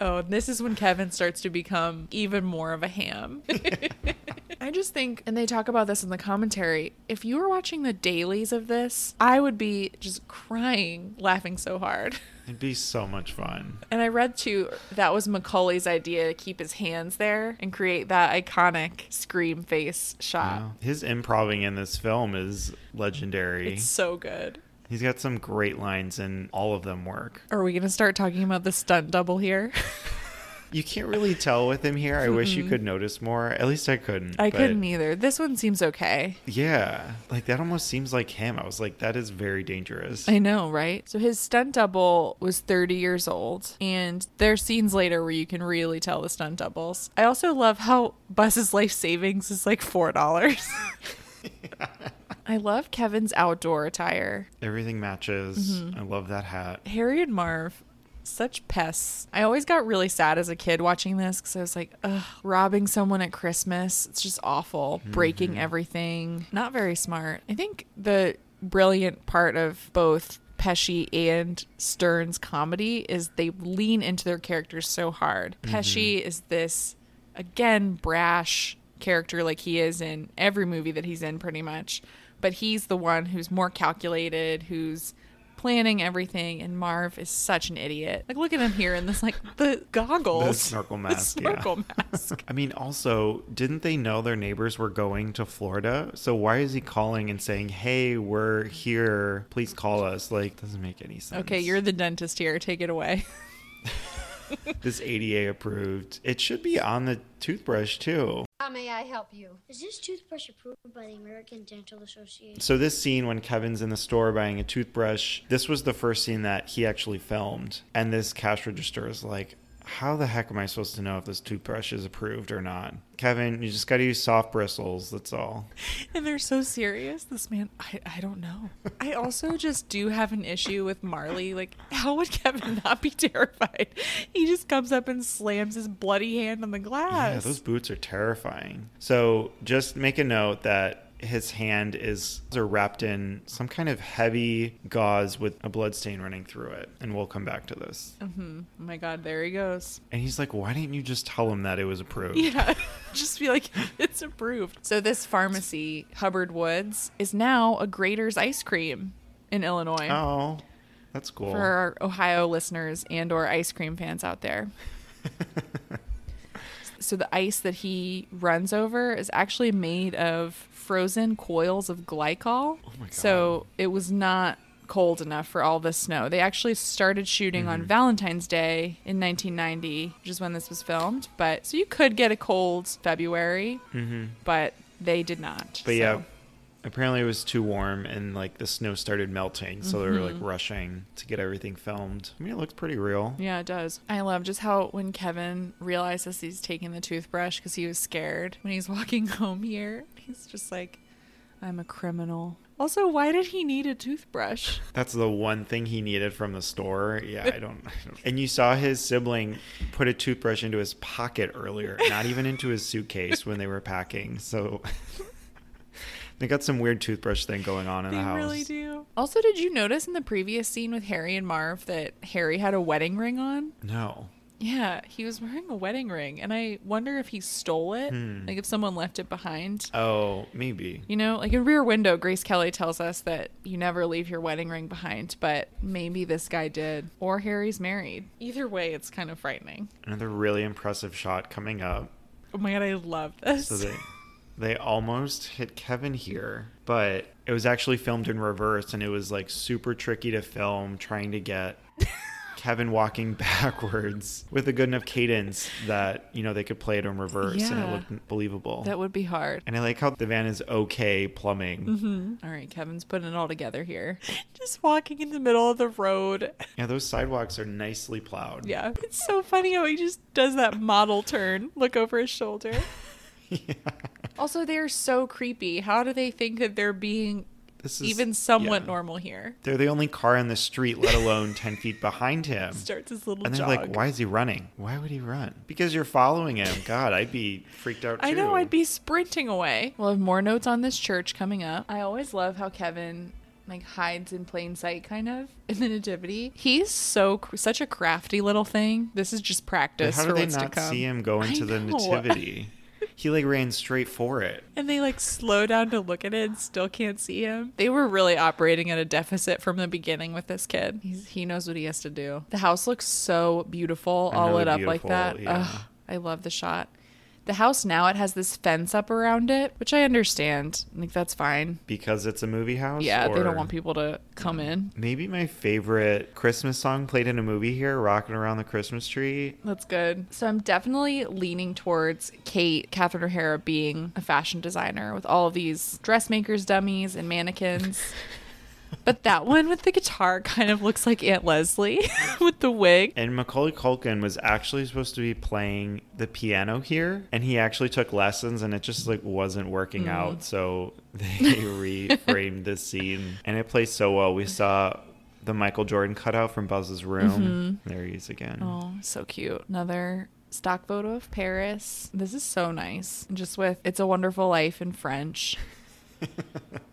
Speaker 13: Oh, and this is when Kevin starts to become even more of a ham. I just think, and they talk about this in the commentary, if you were watching the dailies of this, I would be just crying, laughing so hard.
Speaker 12: it'd be so much fun.
Speaker 13: And I read too, that was Macaulay's idea to keep his hands there and create that iconic scream face shot.
Speaker 12: Wow. His improving in this film is legendary.
Speaker 13: It's so good.
Speaker 12: He's got some great lines and all of them work.
Speaker 13: Are we going to start talking about the stunt double here?
Speaker 12: You can't really tell with him here. I wish you could notice more. At least I couldn't.
Speaker 13: I couldn't either. This one seems okay.
Speaker 12: Yeah, like that almost seems like him. I was like, that is very dangerous.
Speaker 13: I know, right? So his stunt double was 30 years old, and there's scenes later where you can really tell the stunt doubles. I also love how Buzz's life savings is like $4. I love Kevin's outdoor attire.
Speaker 12: Everything matches.
Speaker 13: Mhm.
Speaker 12: I love that hat.
Speaker 13: Harry and Marv, such pests. I always got really sad as a kid watching this because I was like, ugh, robbing someone at Christmas. It's just awful. Breaking
Speaker 12: Mhm.
Speaker 13: everything. Not very smart. I think the brilliant part of both Pesci and Stern's comedy is they lean into their characters so hard. Pesci is this, again, brash character like he is in every movie that he's in, pretty much. But he's the one who's more calculated, who's planning everything, and Marv is such an idiot. Like, look at him here in this, like, the goggles.
Speaker 12: The snorkel
Speaker 13: The
Speaker 12: mask.
Speaker 13: snorkel
Speaker 12: yeah.
Speaker 13: mask.
Speaker 12: I mean, also, didn't they know their neighbors were going to Florida? So why is he calling and saying, "Hey, we're here. Please call us"? Like, doesn't make any sense.
Speaker 13: Okay, you're the dentist here. Take it away.
Speaker 12: this ADA approved. It should be on the toothbrush too.
Speaker 9: How may I help you? Is this toothbrush approved by the American Dental Association?
Speaker 12: So this scene when Kevin's in the store buying a toothbrush, this was the first scene that he actually filmed. And this cash register is like, how the heck am I supposed to know if this toothbrush is approved or not? Kevin, you just got to use soft bristles. That's all.
Speaker 13: And they're so serious. This man, I, I don't know. I also just do have an issue with Marley. Like, how would Kevin not be terrified? He just comes up and slams his bloody hand on the glass.
Speaker 12: Yeah, those boots are terrifying. So just make a note that his hand is are wrapped in some kind of heavy gauze with a blood stain running through it. And we'll come back to this.
Speaker 13: hmm Oh my God, there he goes.
Speaker 12: And he's like, why didn't you just tell him that it was approved?
Speaker 13: Yeah, just be like, it's approved. So this pharmacy, Hubbard Woods, is now a Graeter's ice cream in Illinois.
Speaker 12: Oh, that's cool.
Speaker 13: For our Ohio listeners and or ice cream fans out there. so the ice that he runs over is actually made of frozen coils of glycol.
Speaker 12: Oh.
Speaker 13: So it was not cold enough for all the snow. They actually started shooting on
Speaker 12: Mhm.
Speaker 13: Valentine's Day in 1990, which is when this was filmed. But so you could get a cold February,
Speaker 12: Mhm.
Speaker 13: but they did not.
Speaker 12: But
Speaker 13: so.
Speaker 12: yeah, apparently it was too warm and like the snow started melting, so they were like
Speaker 13: Mhm.
Speaker 12: rushing to get everything filmed. I mean, it looks pretty real.
Speaker 13: Yeah, it does. I love just how when Kevin realizes he's taking the toothbrush because he was scared when he's walking home here, he's just like, I'm a criminal. Also, why did he need a toothbrush?
Speaker 12: That's the one thing he needed from the store. Yeah, I don't, I don't. And you saw his sibling put a toothbrush into his pocket earlier, not even into his suitcase when they were packing. So they got some weird toothbrush thing going on in
Speaker 13: They
Speaker 12: the house.
Speaker 13: I really do. Also, did you notice in the previous scene with Harry and Marv that Harry had a wedding ring on?
Speaker 12: No.
Speaker 13: Yeah, he was wearing a wedding ring, and I wonder if he stole it.
Speaker 12: Hmm.
Speaker 13: Like if someone left it behind.
Speaker 12: Oh, maybe.
Speaker 13: You know, like in Rear Window, Grace Kelly tells us that you never leave your wedding ring behind, but maybe this guy did. Or Harry's married. Either way, it's kind of frightening.
Speaker 12: Another really impressive shot coming up.
Speaker 13: Oh my god, I love this.
Speaker 12: So they they almost hit Kevin here, but it was actually filmed in reverse and it was like super tricky to film trying to get Kevin walking backwards with a good enough cadence that, you know, they could play it in reverse and it looked believable.
Speaker 13: That would be hard.
Speaker 12: and I like how the van is okay plumbing.
Speaker 13: hmm All right, Kevin's putting it all together here. Just walking in the middle of the road.
Speaker 12: Yeah, those sidewalks are nicely plowed.
Speaker 13: Yeah. It's so funny how he just does that model turn, look over his shoulder. Also, they're so creepy. How do they think that they're being
Speaker 12: This is
Speaker 13: even somewhat
Speaker 12: yeah.
Speaker 13: normal here?
Speaker 12: They're the only car in the street, let alone 10 feet behind him.
Speaker 13: Starts his little
Speaker 12: And they're
Speaker 13: jog.
Speaker 12: like, why is he running? Why would he run? Because you're following him. God, I'd be freaked out too.
Speaker 13: I know, I'd be sprinting away. We'll have more notes on this church coming up. I always love how Kevin like hides in plain sight kind of in the nativity. He's so such a crafty little thing. This is just
Speaker 12: But
Speaker 13: practice
Speaker 12: how did they not see him go into the nativity? he like ran straight for it.
Speaker 13: And they like slow down to look at it and still can't see him. They were really operating at a deficit from the beginning with this kid. He's, he knows what he has to do. The house looks so beautiful, all lit up like
Speaker 12: beautiful,
Speaker 13: that.
Speaker 12: yeah.
Speaker 13: Ugh, I love the shot. The house now it has this fence up around it, which I understand. Like that's fine.
Speaker 12: Because it's a movie house?
Speaker 13: Yeah, they don't want people to come in.
Speaker 12: Maybe my favorite Christmas song played in a movie here, Rocking Around the Christmas Tree.
Speaker 13: That's good. So I'm definitely leaning towards Kate, Catherine O'Hara being a fashion designer with all of these dressmakers, dummies, and mannequins. but that one with the guitar kind of looks like Aunt Leslie with the wig.
Speaker 12: And Macaulay Culkin was actually supposed to be playing the piano here, and he actually took lessons, and it just like wasn't working
Speaker 13: Mm.
Speaker 12: out. So they reframed the scene, and it plays so well. We saw the Michael Jordan cutout from Buzz's room. There he is again.
Speaker 13: Oh, so cute. Another stock photo of Paris. This is so nice. Just with It's a Wonderful Life in French.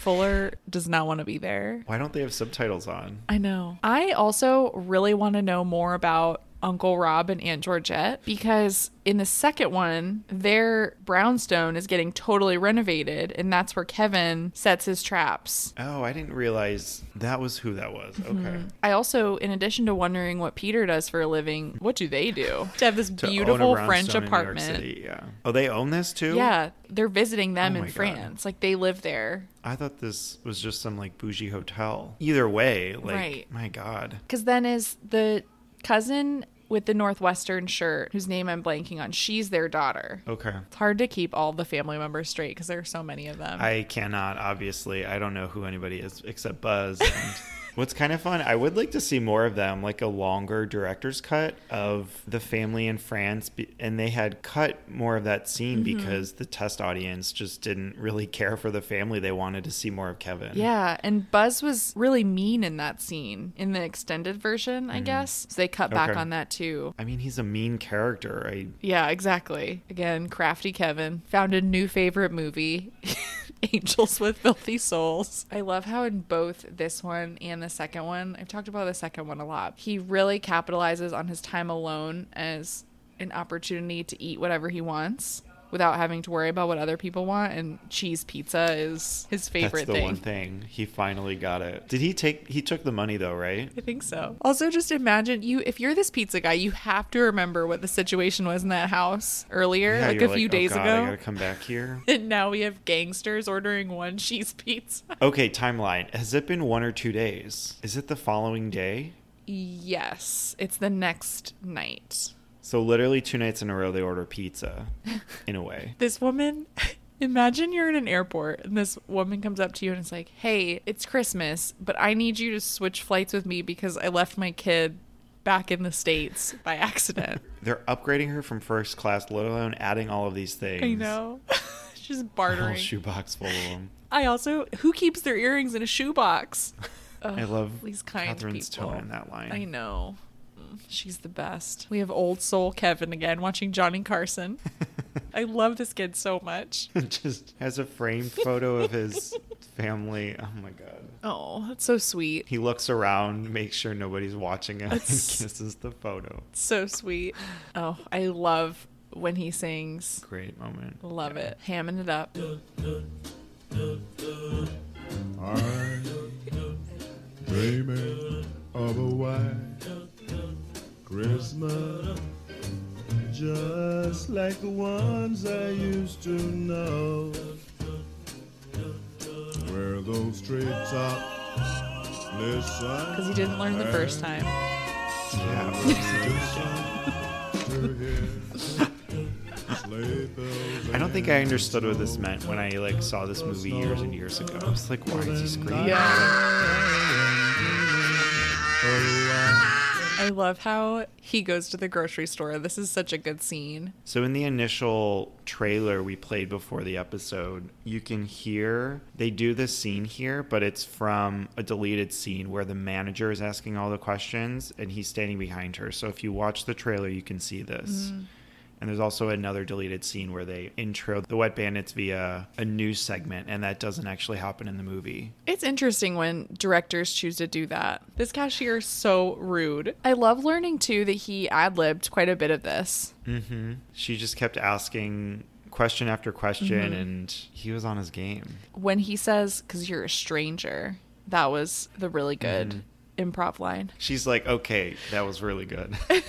Speaker 13: Fuller does not want to be there.
Speaker 12: Why don't they have subtitles on?
Speaker 13: I know. I also really want to know more about Uncle Rob and Aunt Georgette because in the second one, their brownstone is getting totally renovated, and that's where Kevin sets his traps.
Speaker 12: Oh, I didn't realize that was who that was. Okay.
Speaker 13: Mhm. I also, in addition to wondering what Peter does for a living, what do they do to have this
Speaker 12: To
Speaker 13: beautiful French
Speaker 12: brownstone in New York
Speaker 13: apartment?
Speaker 12: City, yeah. Oh, they own this too?
Speaker 13: Yeah, they're visiting them
Speaker 12: Oh
Speaker 13: in
Speaker 12: my God.
Speaker 13: France. Like they live there.
Speaker 12: I thought this was just some like bougie hotel. Either way, like
Speaker 13: Right.
Speaker 12: my god.
Speaker 13: Because then is the cousin with the Northwestern shirt, whose name I'm blanking on, she's their daughter.
Speaker 12: Okay.
Speaker 13: It's hard to keep all the family members straight because there are so many of them.
Speaker 12: I cannot obviously. I don't know who anybody is except Buzz. And what's kind of fun, I would like to see more of them, like a longer director's cut of the family in France, and they had cut more of that scene
Speaker 13: Mhm.
Speaker 12: because the test audience just didn't really care for the family. They wanted to see more of Kevin.
Speaker 13: yeah, and Buzz was really mean in that scene in the extended version, I
Speaker 12: Mhm.
Speaker 13: guess. So they cut back
Speaker 12: Okay.
Speaker 13: on that too.
Speaker 12: I mean, he's a mean character. I
Speaker 13: Yeah, exactly. Again, crafty Kevin found a new favorite movie. Angels with Filthy Souls. I love how in both this one and the second one, I've talked about the second one a lot. He really capitalizes on his time alone as an opportunity to eat whatever he wants. Without having to worry about what other people want. And cheese pizza is his favorite
Speaker 12: That's the
Speaker 13: thing.
Speaker 12: one thing he finally got it. Did he take? He took the money though, right?
Speaker 13: I think so. Also, just imagine you if you're this pizza guy, you have to remember what the situation was in that house earlier,
Speaker 12: Yeah,
Speaker 13: like a few
Speaker 12: "Oh,
Speaker 13: days
Speaker 12: God,
Speaker 13: ago.
Speaker 12: I gotta come back here.
Speaker 13: And now we have gangsters ordering one cheese pizza.
Speaker 12: Okay, timeline. Has it been one or two days? Is it the following day?
Speaker 13: Yes, it's the next night.
Speaker 12: So literally two nights in a row they order pizza, in a way.
Speaker 13: This woman, imagine you're in an airport and this woman comes up to you and is like, "Hey, it's Christmas, but I need you to switch flights with me because I left my kid back in the states by accident."
Speaker 12: They're upgrading her from first class, let alone adding all of these things.
Speaker 13: I know. She's
Speaker 12: A whole
Speaker 13: bartering.
Speaker 12: shoebox full of them.
Speaker 13: I also who keeps their earrings in a shoebox?
Speaker 12: I love
Speaker 13: these kind
Speaker 12: Catherine's
Speaker 13: people.
Speaker 12: tone in that line.
Speaker 13: I know. She's the best. We have old soul Kevin again watching Johnny Carson. I love this kid so much.
Speaker 12: Just has a framed photo of his family. Oh my god.
Speaker 13: Oh, that's so sweet.
Speaker 12: He looks around, makes sure nobody's watching him, and kisses the photo.
Speaker 13: So sweet. Oh, I love when he sings.
Speaker 12: Great moment.
Speaker 13: Love it. Hamming it up.
Speaker 16: I Dreaming of a white Christmas, just like the ones I used to know, where those treetops listen.
Speaker 13: Because he didn't learn the first time.
Speaker 12: I don't think I understood what this meant when I like saw this movie years and years ago. I was like, why is he screaming?
Speaker 13: Oh, I love how he goes to the grocery store. This is such a good scene.
Speaker 12: So in the initial trailer we played before the episode, you can hear they do this scene here, but it's from a deleted scene where the manager is asking all the questions and he's standing behind her. So if you watch the trailer, you can see this.
Speaker 13: Mhm.
Speaker 12: And there's also another deleted scene where they intro the Wet Bandits via a news segment, and that doesn't actually happen in the movie.
Speaker 13: It's interesting when directors choose to do that. This cashier is so rude. I love learning too that he ad libbed quite a bit of this.
Speaker 12: hmm She just kept asking question after question,
Speaker 13: Mhm.
Speaker 12: and he was on his game.
Speaker 13: When he says, because you're a stranger, that was the really good improv line.
Speaker 12: She's like, okay, that was really good.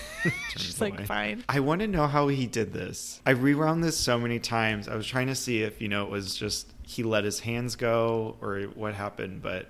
Speaker 13: She's like,
Speaker 12: away.
Speaker 13: fine.
Speaker 12: I want to know how he did this. I rewound this so many times. I was trying to see if, you know, it was just he let his hands go or what happened, but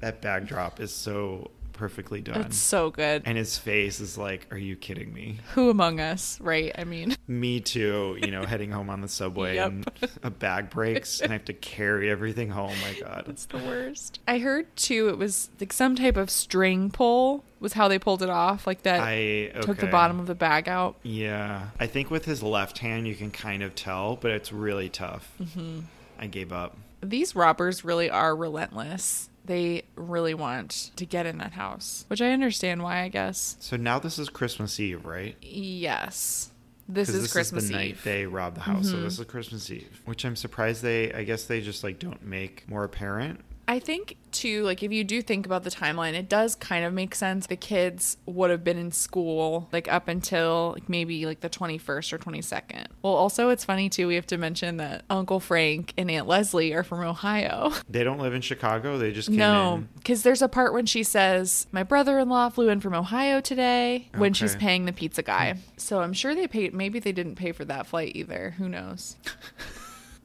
Speaker 12: that backdrop is so perfectly done.
Speaker 13: It's so good.
Speaker 12: And his face is like, are you kidding me?
Speaker 13: Who among us, right? I mean,
Speaker 12: Me too, you know, heading home on the subway
Speaker 13: Yep.
Speaker 12: and a bag breaks and I have to carry everything home. My God.
Speaker 13: It's the worst. I heard too it was like some type of string pull was how they pulled it off, like that
Speaker 12: I
Speaker 13: took the bottom of the bag out.
Speaker 12: Yeah. I think with his left hand, you can kind of tell, but it's really tough.
Speaker 13: Mhm.
Speaker 12: I gave up.
Speaker 13: These robbers really are relentless. They really want to get in that house, which I understand why, I guess.
Speaker 12: So now this is Christmas Eve, right?
Speaker 13: Yes. This is Christmas is
Speaker 12: the night they rob the house. So
Speaker 13: Mhm.
Speaker 12: this is Christmas Eve, which I'm surprised they. I guess they just like don't make more apparent.
Speaker 13: I think too, like if you do think about the timeline, it does kind of make sense. The kids would have been in school like up until like maybe like the 21st or 22nd. Well, also it's funny too, we have to mention that Uncle Frank and Aunt Leslie are from Ohio.
Speaker 12: They don't live in Chicago. They just came
Speaker 13: No, because there's a part when she says, "My brother-in-law flew in from Ohio today." When she's paying the pizza guy, so I'm sure they paid. Maybe they didn't pay for that flight either. Who knows?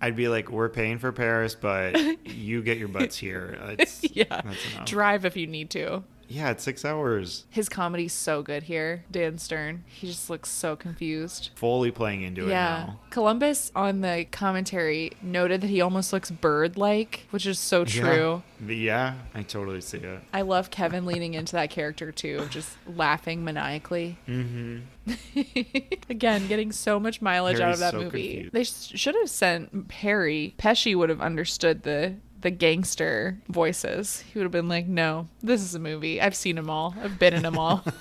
Speaker 12: I'd be like, we're paying for Paris, but you get your butts here. It's,
Speaker 13: yeah,
Speaker 12: that's
Speaker 13: drive if you need to.
Speaker 12: Yeah, it's six hours.
Speaker 13: His comedy's so good here, Dan Stern. He just looks so confused.
Speaker 12: Fully playing into it
Speaker 13: yeah.
Speaker 12: now.
Speaker 13: Columbus on the commentary noted that he almost looks bird like, which is so true.
Speaker 12: Yeah. yeah, I totally see it.
Speaker 13: I love Kevin leaning into that character too, just laughing maniacally.
Speaker 12: Mm-hmm.
Speaker 13: Again, getting so much mileage out of that
Speaker 12: so
Speaker 13: movie.
Speaker 12: confused.
Speaker 13: They sh- should have sent Perry. Pesci would have understood the the gangster voices. He would have been like, "No, this is a movie. I've seen them all. I've been in them all."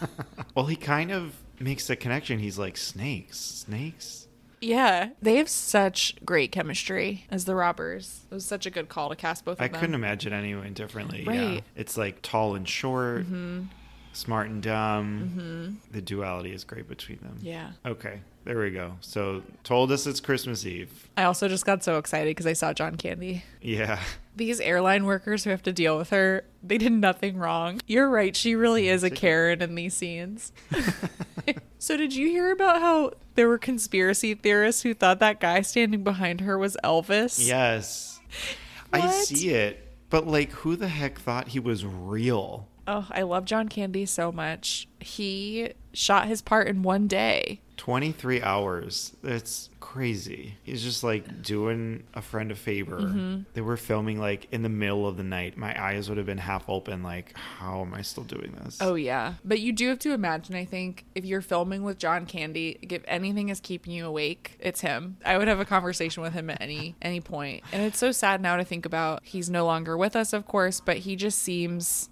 Speaker 12: Well, he kind of makes the connection. He's like, snakes, snakes.
Speaker 13: yeah, they have such great chemistry as the robbers. It was such a good call to cast both of
Speaker 12: I couldn't imagine anyone differently. Yeah.
Speaker 13: Right.
Speaker 12: It's like tall and short,
Speaker 13: Mhm.
Speaker 12: smart and dumb.
Speaker 13: Mhm.
Speaker 12: The duality is great between them.
Speaker 13: Yeah.
Speaker 12: Okay. There we go. So told us it's Christmas Eve.
Speaker 13: I also just got so excited because I saw John Candy.
Speaker 12: Yeah.
Speaker 13: These airline workers who have to deal with her, they did nothing wrong. You're right. She really is a Karen in these scenes. so, did you hear about how there were conspiracy theorists who thought that guy standing behind her was Elvis?
Speaker 12: Yes. I see it. But, like, who the heck thought he was real?
Speaker 13: Oh, I love John Candy so much. He shot his part in one day.
Speaker 12: 23 hours. That's crazy. He's just like doing a friend a favor. Mm-hmm. They were filming like in the middle of the night. My eyes would have been half open, like, how am I still doing this?
Speaker 13: Oh, yeah. But you do have to imagine, I think, if you're filming with John Candy, if anything is keeping you awake, it's him. I would have a conversation with him at any any point. And it's so sad now to think about. He's no longer with us, of course, but he just seems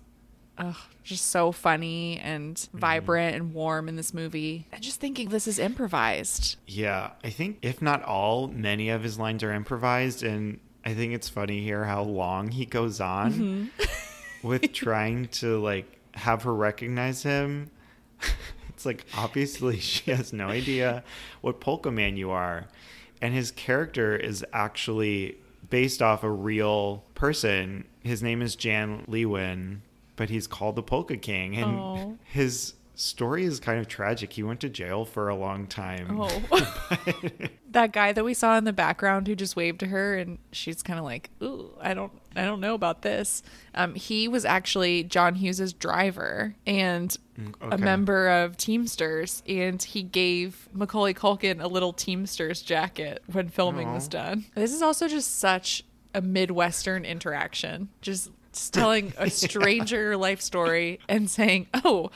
Speaker 13: ugh, just so funny and mm-hmm. vibrant and warm in this movie. And just thinking this is improvised.
Speaker 12: Yeah, I think if not all, many of his lines are improvised, and I think it's funny here how long he goes on mm-hmm. with trying to like have her recognize him. it's like obviously she has no idea what Polka Man you are. And his character is actually based off a real person. His name is Jan Lewan but he's called the Polka King, and oh. his story is kind of tragic. He went to jail for a long time.
Speaker 13: Oh. that guy that we saw in the background who just waved to her and she's kind of like, "Ooh, I don't I don't know about this." Um, he was actually John Hughes's driver and mm, okay. a member of Teamsters and he gave Macaulay Culkin a little Teamsters jacket when filming Aww. was done. This is also just such a Midwestern interaction. Just telling a stranger yeah. life story and saying, "Oh,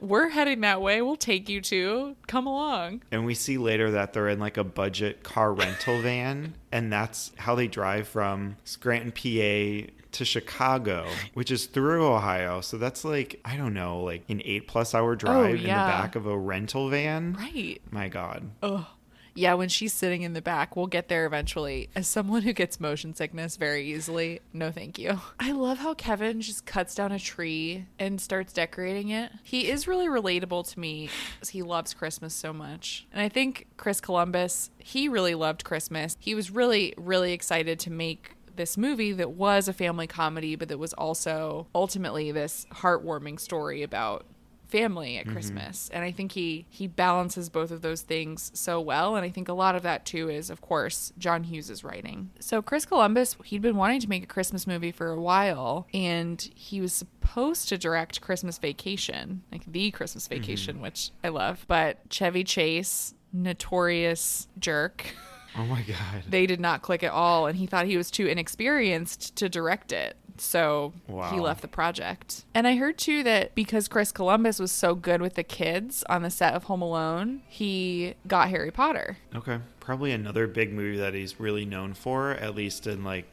Speaker 13: we're heading that way. We'll take you to. Come along."
Speaker 12: And we see later that they're in like a budget car rental van, and that's how they drive from Scranton, PA to Chicago, which is through Ohio. So that's like, I don't know, like an eight plus hour oh, drive oh, yeah. in the back of a rental van.
Speaker 13: Right.
Speaker 12: My God.
Speaker 13: Oh yeah, when she's sitting in the back, we'll get there eventually. As someone who gets motion sickness very easily, no thank you. I love how Kevin just cuts down a tree and starts decorating it. He is really relatable to me he loves Christmas so much. And I think Chris Columbus, he really loved Christmas. He was really, really excited to make this movie that was a family comedy, but that was also ultimately this heartwarming story about family at mm-hmm. Christmas. And I think he he balances both of those things so well. And I think a lot of that too is, of course, John Hughes's writing. So Chris Columbus, he'd been wanting to make a Christmas movie for a while, and he was supposed to direct Christmas Vacation, like the Christmas mm-hmm. Vacation, mm-hmm. which I love. But Chevy Chase, notorious jerk.
Speaker 12: Oh my God.
Speaker 13: They did not click at all, and he thought he was too inexperienced to direct it. So wow. he left the project. And I heard too that because Chris Columbus was so good with the kids on the set of Home Alone, he got Harry Potter.
Speaker 12: Okay. Probably another big movie that he's really known for, at least in like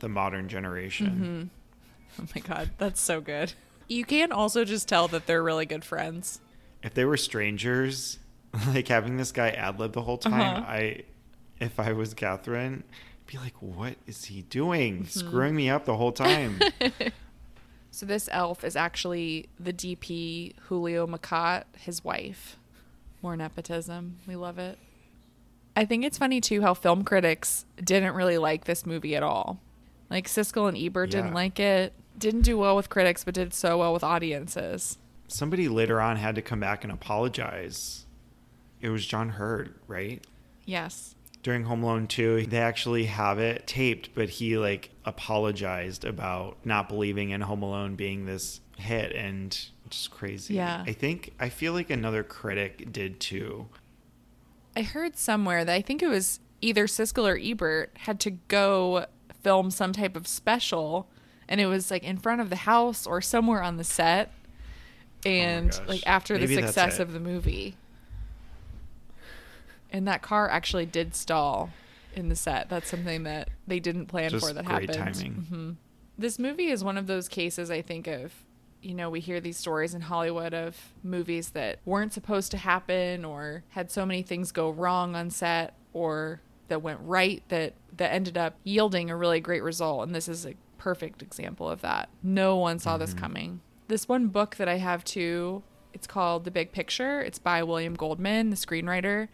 Speaker 12: the modern generation.
Speaker 13: Mm-hmm. Oh my God. That's so good. You can also just tell that they're really good friends.
Speaker 12: If they were strangers, like having this guy ad lib the whole time, uh-huh. I, if I was Catherine, be like, what is he doing? Mm-hmm. Screwing me up the whole time.
Speaker 13: so this elf is actually the DP Julio Macat, his wife. More nepotism. We love it. I think it's funny too how film critics didn't really like this movie at all. Like Siskel and Ebert yeah. didn't like it. Didn't do well with critics, but did so well with audiences.
Speaker 12: Somebody later on had to come back and apologize. It was John Heard, right?
Speaker 13: Yes
Speaker 12: during Home Alone 2, they actually have it taped, but he like apologized about not believing in Home Alone being this hit and just crazy.
Speaker 13: Yeah.
Speaker 12: I think I feel like another critic did too.
Speaker 13: I heard somewhere that I think it was either Siskel or Ebert had to go film some type of special and it was like in front of the house or somewhere on the set oh and oh like after Maybe the success of the movie and that car actually did stall in the set. That's something that they didn't plan
Speaker 12: Just
Speaker 13: for that
Speaker 12: great
Speaker 13: happened.
Speaker 12: Timing.
Speaker 13: Mm-hmm. This movie is one of those cases I think of. You know, we hear these stories in Hollywood of movies that weren't supposed to happen or had so many things go wrong on set or that went right that that ended up yielding a really great result and this is a perfect example of that. No one saw mm-hmm. this coming. This one book that I have too, it's called The Big Picture. It's by William Goldman, the screenwriter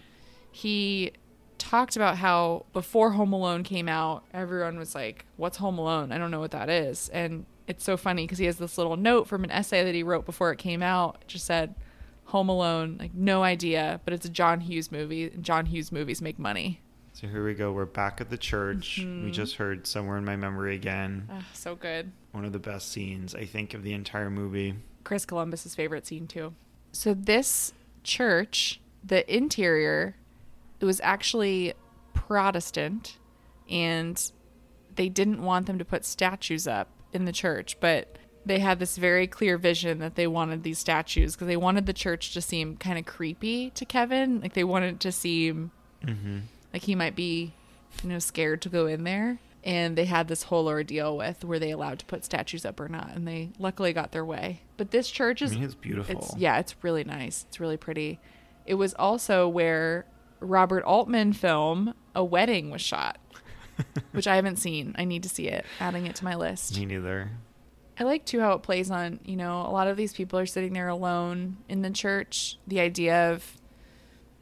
Speaker 13: he talked about how before Home Alone came out, everyone was like, "What's Home Alone? I don't know what that is." And it's so funny because he has this little note from an essay that he wrote before it came out. It just said, "Home Alone, like no idea, but it's a John Hughes movie, and John Hughes movies make money."
Speaker 12: So here we go. We're back at the church.
Speaker 13: Mhm.
Speaker 12: We just heard "Somewhere in My Memory" again.
Speaker 13: Ah, so good.
Speaker 12: One of the best scenes I think of the entire movie.
Speaker 13: Chris Columbus's favorite scene too. So this church, the interior, it was actually Protestant, and they didn't want them to put statues up in the church, but they had this very clear vision that they wanted these statues because they wanted the church to seem kind of creepy to Kevin. Like they wanted it to seem
Speaker 12: Mm-hmm.
Speaker 13: like he might be, you know, scared to go in there. And they had this whole ordeal with were they allowed to put statues up or not, and they luckily got their way. But this church is
Speaker 12: I mean, it's beautiful.
Speaker 13: It's, yeah, it's really nice. It's really pretty. It was also where Robert Altman film A Wedding was shot, which I haven't seen. I need to see it. Adding it to my list.
Speaker 12: Me neither.
Speaker 13: I like too how it plays on, you know, a lot of these people are sitting there alone in the church. The idea of,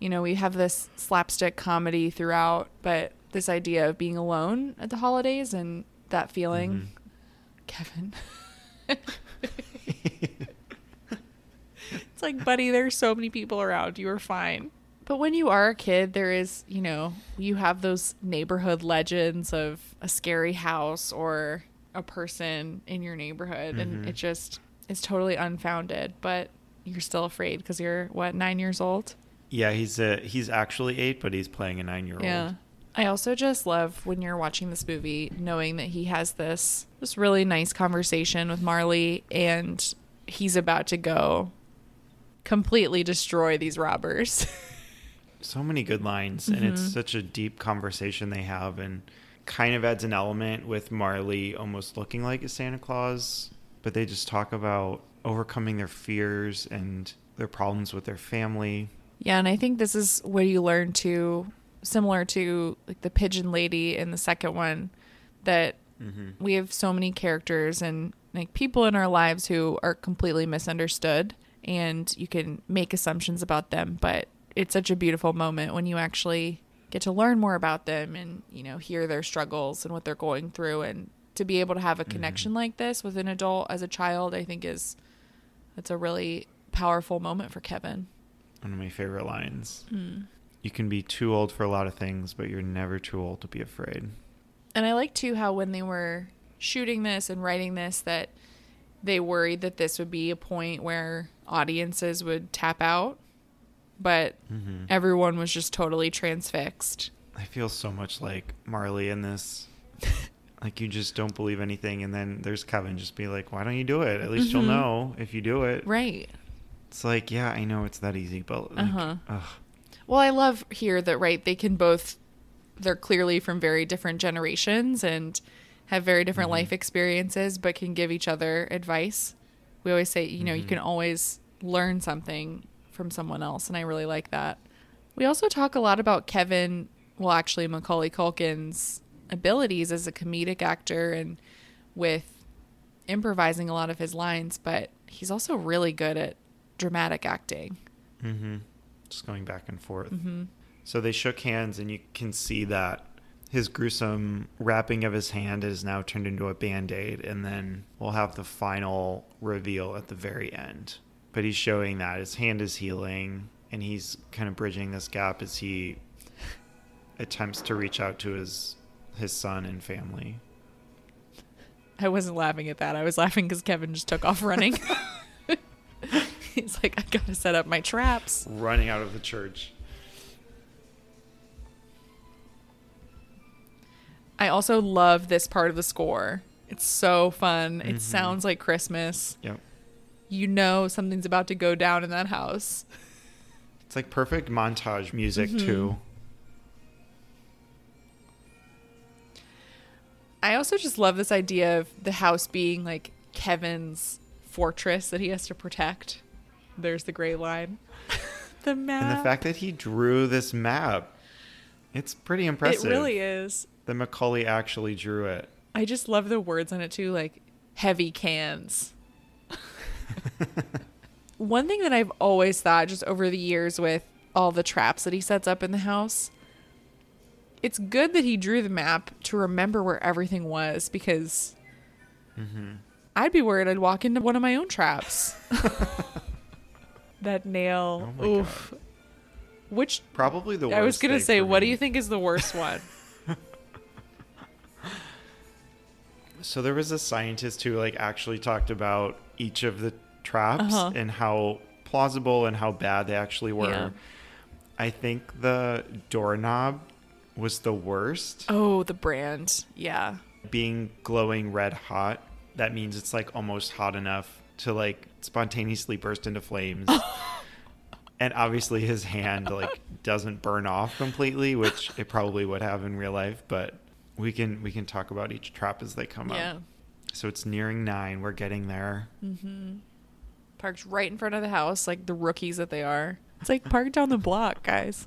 Speaker 13: you know, we have this slapstick comedy throughout, but this idea of being alone at the holidays and that feeling. Mm-hmm. Kevin. it's like, buddy, there's so many people around. You are fine. But when you are a kid, there is, you know, you have those neighborhood legends of a scary house or a person in your neighborhood, and
Speaker 12: Mhm.
Speaker 13: it just is totally unfounded. But you're still afraid because you're what nine years old.
Speaker 12: Yeah, he's a he's actually eight, but he's playing a nine year old.
Speaker 13: Yeah. I also just love when you're watching this movie knowing that he has this this really nice conversation with Marley and he's about to go completely destroy these robbers.
Speaker 12: so many good lines and it's
Speaker 13: Mhm.
Speaker 12: such a deep conversation they have and kind of adds an element with marley almost looking like a santa claus but they just talk about overcoming their fears and their problems with their family
Speaker 13: yeah, and I think this is where you learn to similar to like the pigeon lady in the second one that
Speaker 12: Mhm.
Speaker 13: we have so many characters and like people in our lives who are completely misunderstood and you can make assumptions about them but it's such a beautiful moment when you actually get to learn more about them and you know hear their struggles and what they're going through. And to be able to have a connection like this with an adult as a child i think is it's a really powerful moment for kevin.
Speaker 12: One of my favorite lines.
Speaker 13: Mm.
Speaker 12: you can be too old for a lot of things but you're never too old to be afraid.
Speaker 13: And I like too how when they were shooting this and writing this that they worried that this would be a point where audiences would tap out, but
Speaker 12: Mhm.
Speaker 13: everyone was just totally transfixed.
Speaker 12: i feel so much like marley in this like you just don't believe anything and then there's kevin just be like why don't you do it at least you'll
Speaker 13: Mhm.
Speaker 12: know if you do it
Speaker 13: Right.
Speaker 12: it's like yeah i know it's that easy but like,
Speaker 13: Uh-huh.
Speaker 12: ugh.
Speaker 13: Well, I love here that right they can both they're clearly from very different generations and have very different life experiences but can give each other advice. We always say, you know, you
Speaker 12: Mhm.
Speaker 13: can always learn something from someone else and I really like that. We also talk a lot about Kevin, well actually Macaulay Culkin's abilities as a comedic actor and with improvising a lot of his lines, but he's also really good at dramatic acting.
Speaker 12: Mm-hmm. Just going back and forth.
Speaker 13: Mhm.
Speaker 12: So they shook hands, and you can see that his gruesome wrapping of his hand is now turned into a band aid, and then we'll have the final reveal at the very end. But he's showing that his hand is healing, and he's kind of bridging this gap as he attempts to reach out to his his son and family.
Speaker 13: I wasn't laughing at that. I was laughing because Kevin just took off running. He's like, I gotta set up my traps.
Speaker 12: Running out of the church.
Speaker 13: I also love this part of the score. It's so fun. It
Speaker 12: Mhm.
Speaker 13: sounds like Christmas.
Speaker 12: Yep.
Speaker 13: You know something's about to go down in that house.
Speaker 12: It's like perfect montage music
Speaker 13: Mhm.
Speaker 12: too.
Speaker 13: I also just love this idea of the house being like Kevin's fortress that he has to protect. There's the gray line. the map.
Speaker 12: And the fact that he drew this map, it's pretty impressive.
Speaker 13: It really is.
Speaker 12: That Macaulay actually drew it.
Speaker 13: I just love the words on it too, like heavy cans. One thing that I've always thought, just over the years with all the traps that he sets up in the house. It's good that he drew the map to remember where everything was because
Speaker 12: Mm-hmm.
Speaker 13: I'd be worried I'd walk into one of my own traps. that nail.
Speaker 12: Oh my
Speaker 13: Oof. Which
Speaker 12: Probably the worst.
Speaker 13: I was gonna say,
Speaker 12: for
Speaker 13: what do you think is the worst one?
Speaker 12: So there was a scientist who like actually talked about each of the traps
Speaker 13: Uh-huh.
Speaker 12: and how plausible and how bad they actually were.
Speaker 13: Yeah.
Speaker 12: I think the doorknob was the worst.
Speaker 13: oh, the brand. Yeah.
Speaker 12: Being glowing red hot, that means it's like almost hot enough to like spontaneously burst into flames. and obviously his hand like doesn't burn off completely, which it probably would have in real life, but we can we can talk about each trap as they come up.
Speaker 13: Yeah.
Speaker 12: up. So it's nearing 9, we're getting there.
Speaker 13: Mm-hmm. Parked right in front of the house, like the rookies that they are. It's like parked down the block, guys.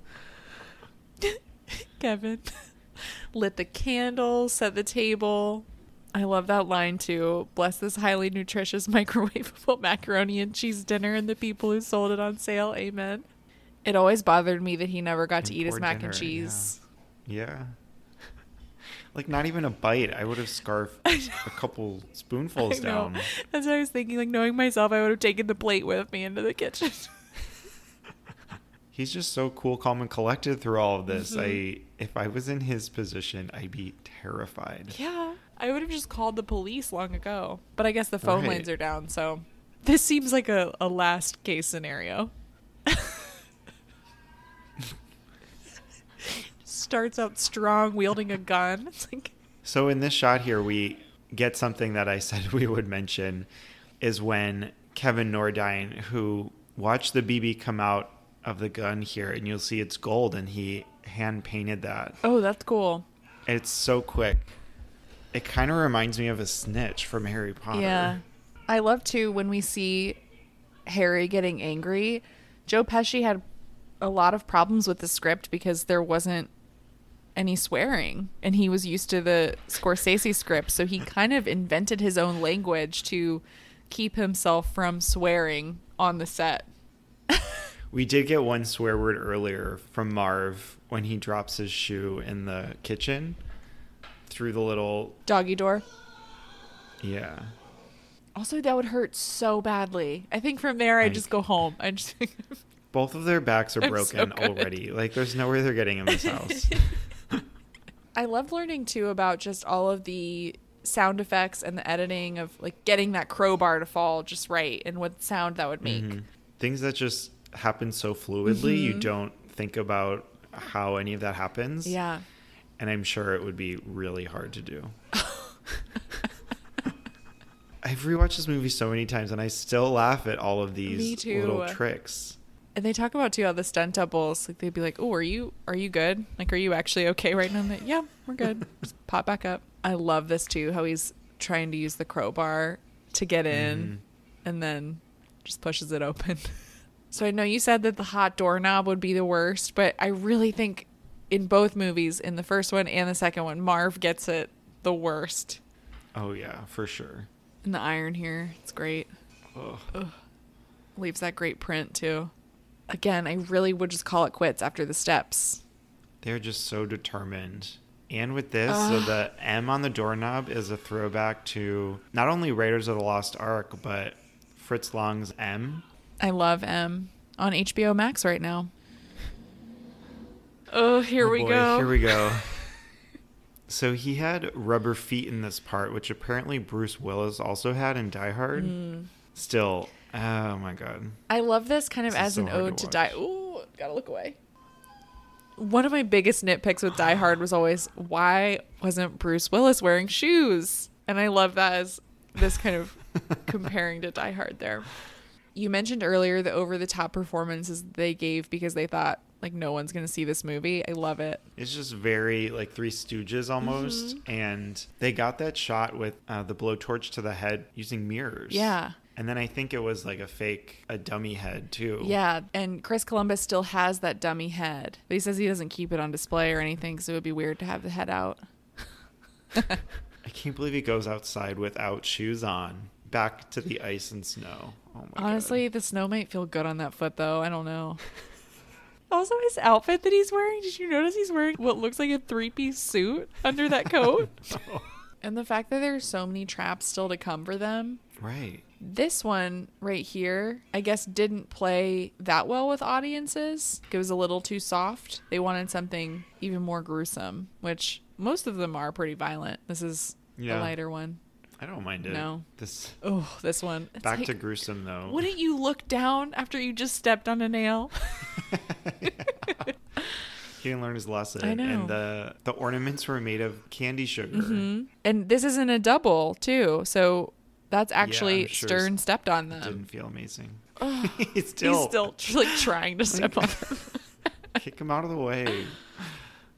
Speaker 13: Kevin lit the candle, set the table. I love that line too. Bless this highly nutritious microwavable macaroni and cheese dinner and the people who sold it on sale. Amen. It always bothered me that he never got to eat his mac
Speaker 12: dinner,
Speaker 13: and cheese.
Speaker 12: Yeah. Like not even a bite. I would have scarfed a couple spoonfuls down.
Speaker 13: That's what I was thinking. Like knowing myself, I would have taken the plate with me into the kitchen.
Speaker 12: He's just so cool, calm, and collected through all of this.
Speaker 13: Mhm.
Speaker 12: I, if I was in his position, I'd be terrified.
Speaker 13: Yeah, I would have just called the police long ago. But I guess the phone
Speaker 12: Right.
Speaker 13: lines are down, so this seems like a, a last case scenario. Starts out strong, wielding a gun. It's like
Speaker 12: So in this shot here, we get something that I said we would mention, is when Kevin Nordine, who watched the BB come out of the gun here, and you'll see it's gold, and he hand painted that.
Speaker 13: Oh, that's cool.
Speaker 12: It's so quick. It kind of reminds me of a snitch from Harry Potter.
Speaker 13: Yeah. I love too when we see Harry getting angry. Joe Pesci had a lot of problems with the script because there wasn't any swearing and he was used to the Scorsese script, so he kind of invented his own language to keep himself from swearing on the set.
Speaker 12: We did get one swear word earlier from Marv when he drops his shoe in the kitchen through the little
Speaker 13: Doggy door.
Speaker 12: yeah.
Speaker 13: Also, that would hurt so badly. I think from there, I
Speaker 12: I-
Speaker 13: just go home. I just
Speaker 12: Both of their backs are
Speaker 13: I'm so
Speaker 12: broken already. Like there's no way they're getting in this house.
Speaker 13: I love learning too about just all of the sound effects and the editing of like getting that crowbar to fall just right and what sound that would make.
Speaker 12: Mhm. Things that just happen so fluidly, you
Speaker 13: Mhm.
Speaker 12: don't think about how any of that happens.
Speaker 13: Yeah.
Speaker 12: And I'm sure it would be really hard to do. I've rewatched this movie so many times and I still laugh at all of these little tricks.
Speaker 13: And they talk about too how the stunt doubles like they'd be like, "Oh, are you are you good? Like, are you actually okay right now?" They, yeah, we're good. Just pop back up. I love this too. How he's trying to use the crowbar to get in, mm-hmm. and then just pushes it open. so I know you said that the hot doorknob would be the worst, but I really think in both movies, in the first one and the second one, Marv gets it the worst.
Speaker 12: Oh yeah, for sure.
Speaker 13: And the iron here, it's great. Ugh. Leaves that great print too. Again, I really would just call it quits after the steps.
Speaker 12: They're just so determined. And with this, so the M on the doorknob is a throwback to not only Raiders of the Lost Ark, but Fritz Lang's M.
Speaker 13: I love M on HBO Max right now. Oh, here
Speaker 12: Oh
Speaker 13: we
Speaker 12: boy,
Speaker 13: go.
Speaker 12: Here we go. so he had rubber feet in this part, which apparently Bruce Willis also had in Die Hard.
Speaker 13: Mm.
Speaker 12: Still, oh my god.
Speaker 13: I love this kind of
Speaker 12: This
Speaker 13: as
Speaker 12: so
Speaker 13: an ode
Speaker 12: to
Speaker 13: to, Die. Ooh, gotta look away. One of my biggest nitpicks with Die Hard was always why wasn't Bruce Willis wearing shoes? And I love that as this kind of comparing to Die Hard there. You mentioned earlier the over the top performances they gave because they thought like no one's gonna see this movie. I love it.
Speaker 12: It's just very like Three Stooges almost,
Speaker 13: Mm-hmm.
Speaker 12: and they got that shot with uh, the blowtorch to the head using mirrors.
Speaker 13: Yeah.
Speaker 12: And then I think it was like a fake, a dummy head too.
Speaker 13: Yeah, and Chris Columbus still has that dummy head, but he says he doesn't keep it on display or anything, so it would be weird to have the head out.
Speaker 12: I can't believe he goes outside without shoes on, back to the ice and snow. Oh my
Speaker 13: Honestly, the snow might feel good on that foot, though. I don't know. Also, his outfit that he's wearing. Did you notice he's wearing what looks like a three piece suit under that coat? and the fact that there's so many traps still to come for them.
Speaker 12: Right.
Speaker 13: This one right here, I guess, didn't play that well with audiences. It was a little too soft. They wanted something even more gruesome, which most of them are pretty violent. This is
Speaker 12: Yeah.
Speaker 13: a lighter one.
Speaker 12: I don't mind it.
Speaker 13: No.
Speaker 12: This
Speaker 13: Oh, this one. It's
Speaker 12: back
Speaker 13: like,
Speaker 12: to gruesome though.
Speaker 13: Wouldn't you look down after you just stepped on a nail?
Speaker 12: He didn't learn his lesson.
Speaker 13: I know.
Speaker 12: And the the ornaments were made of candy sugar.
Speaker 13: hmm And this isn't a double, too. So that's actually
Speaker 12: I'm sure
Speaker 13: Stern stepped on them.
Speaker 12: Didn't feel amazing. He's still,
Speaker 13: He's still like trying to step on them.
Speaker 12: kick him out of the way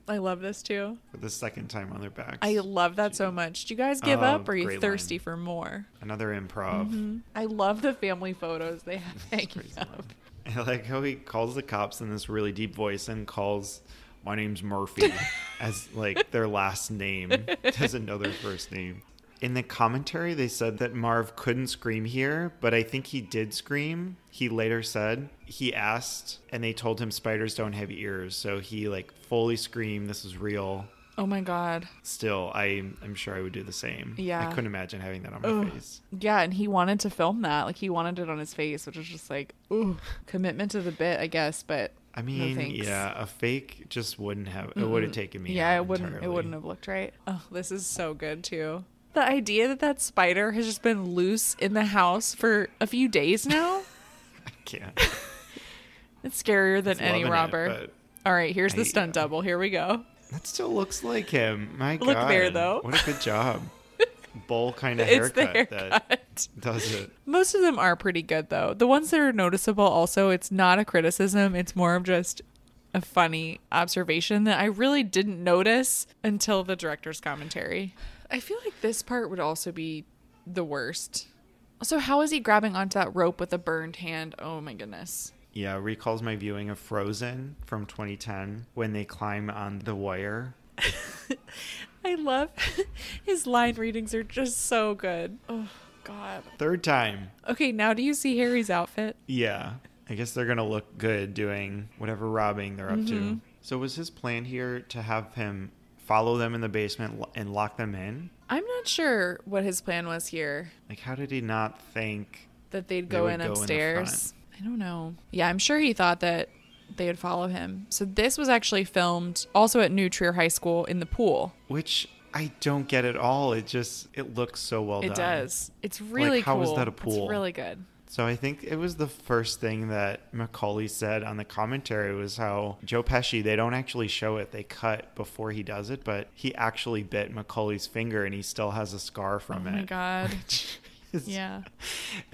Speaker 13: I love this too.
Speaker 12: for the second time on their backs.
Speaker 13: I love that so much. Do you guys give
Speaker 12: Oh,
Speaker 13: up or are you thirsty
Speaker 12: line.
Speaker 13: for more?
Speaker 12: Another improv.
Speaker 13: Mhm. I love the family photos they have hanging up.
Speaker 12: I like how he calls the cops in this really deep voice and calls my name's Murphy as like their last name. Doesn't know their first name. In the commentary, they said that Marv couldn't scream here, but I think he did scream. He later said he asked, and they told him spiders don't have ears, so he like fully screamed. This is real.
Speaker 13: Oh my god.
Speaker 12: Still, I I'm sure I would do the same.
Speaker 13: Yeah.
Speaker 12: I couldn't imagine having that on my
Speaker 13: Ugh.
Speaker 12: face.
Speaker 13: Yeah, and he wanted to film that. Like he wanted it on his face, which was just like, ooh, commitment to the bit, I guess. But
Speaker 12: I
Speaker 13: no
Speaker 12: mean,
Speaker 13: thanks.
Speaker 12: yeah, a fake just wouldn't have. It would have taken me.
Speaker 13: Yeah, it wouldn't.
Speaker 12: entirely.
Speaker 13: It wouldn't have looked right. Oh, this is so good too. The idea that that spider has just been loose in the house for a few days now.
Speaker 12: I can't.
Speaker 13: it's scarier than any
Speaker 12: loving it,
Speaker 13: robber. All right, here's the
Speaker 12: I-
Speaker 13: stunt double. Here we go.
Speaker 12: That still looks like him. My
Speaker 13: Look
Speaker 12: God.
Speaker 13: there, though.
Speaker 12: What a good job. Bowl kind of
Speaker 13: the
Speaker 12: haircut, that
Speaker 13: haircut.
Speaker 12: does it.
Speaker 13: Most of them are pretty good though. The ones that are noticeable also, it's not a criticism, it's more of just a funny observation that I really didn't notice until the director's commentary. I feel like this part would also be the worst. So how is he grabbing onto that rope with a burned hand? Oh my goodness.
Speaker 12: Yeah, recalls my viewing of Frozen from 2010 when they climb on the wire.
Speaker 13: I love his line readings are just so good. Oh god.
Speaker 12: Third time.
Speaker 13: Okay, now do you see Harry's outfit?
Speaker 12: Yeah. I guess they're going to look good doing whatever robbing they're up to.
Speaker 13: Mhm.
Speaker 12: So was his plan here to have him follow them in the basement and lock them in?
Speaker 13: I'm not sure what his plan was here.
Speaker 12: Like, how did he not think
Speaker 13: that they'd go
Speaker 12: would
Speaker 13: in
Speaker 12: go in
Speaker 13: upstairs. I don't know. Yeah, I'm sure he thought that they would follow him. So this was actually filmed also at New Trier High School in the pool.
Speaker 12: Which I don't get at all. It just it looks so well
Speaker 13: it
Speaker 12: done.
Speaker 13: It does. It's really
Speaker 12: like, how
Speaker 13: cool.
Speaker 12: is that a pool?
Speaker 13: It's really good.
Speaker 12: So I think it was the first thing that Macaulay said on the commentary was how Joe Pesci they don't actually show it. They cut before he does it, but he actually bit Macaulay's finger and he still has a scar from
Speaker 13: oh
Speaker 12: it.
Speaker 13: Oh my god.
Speaker 12: is-
Speaker 13: yeah.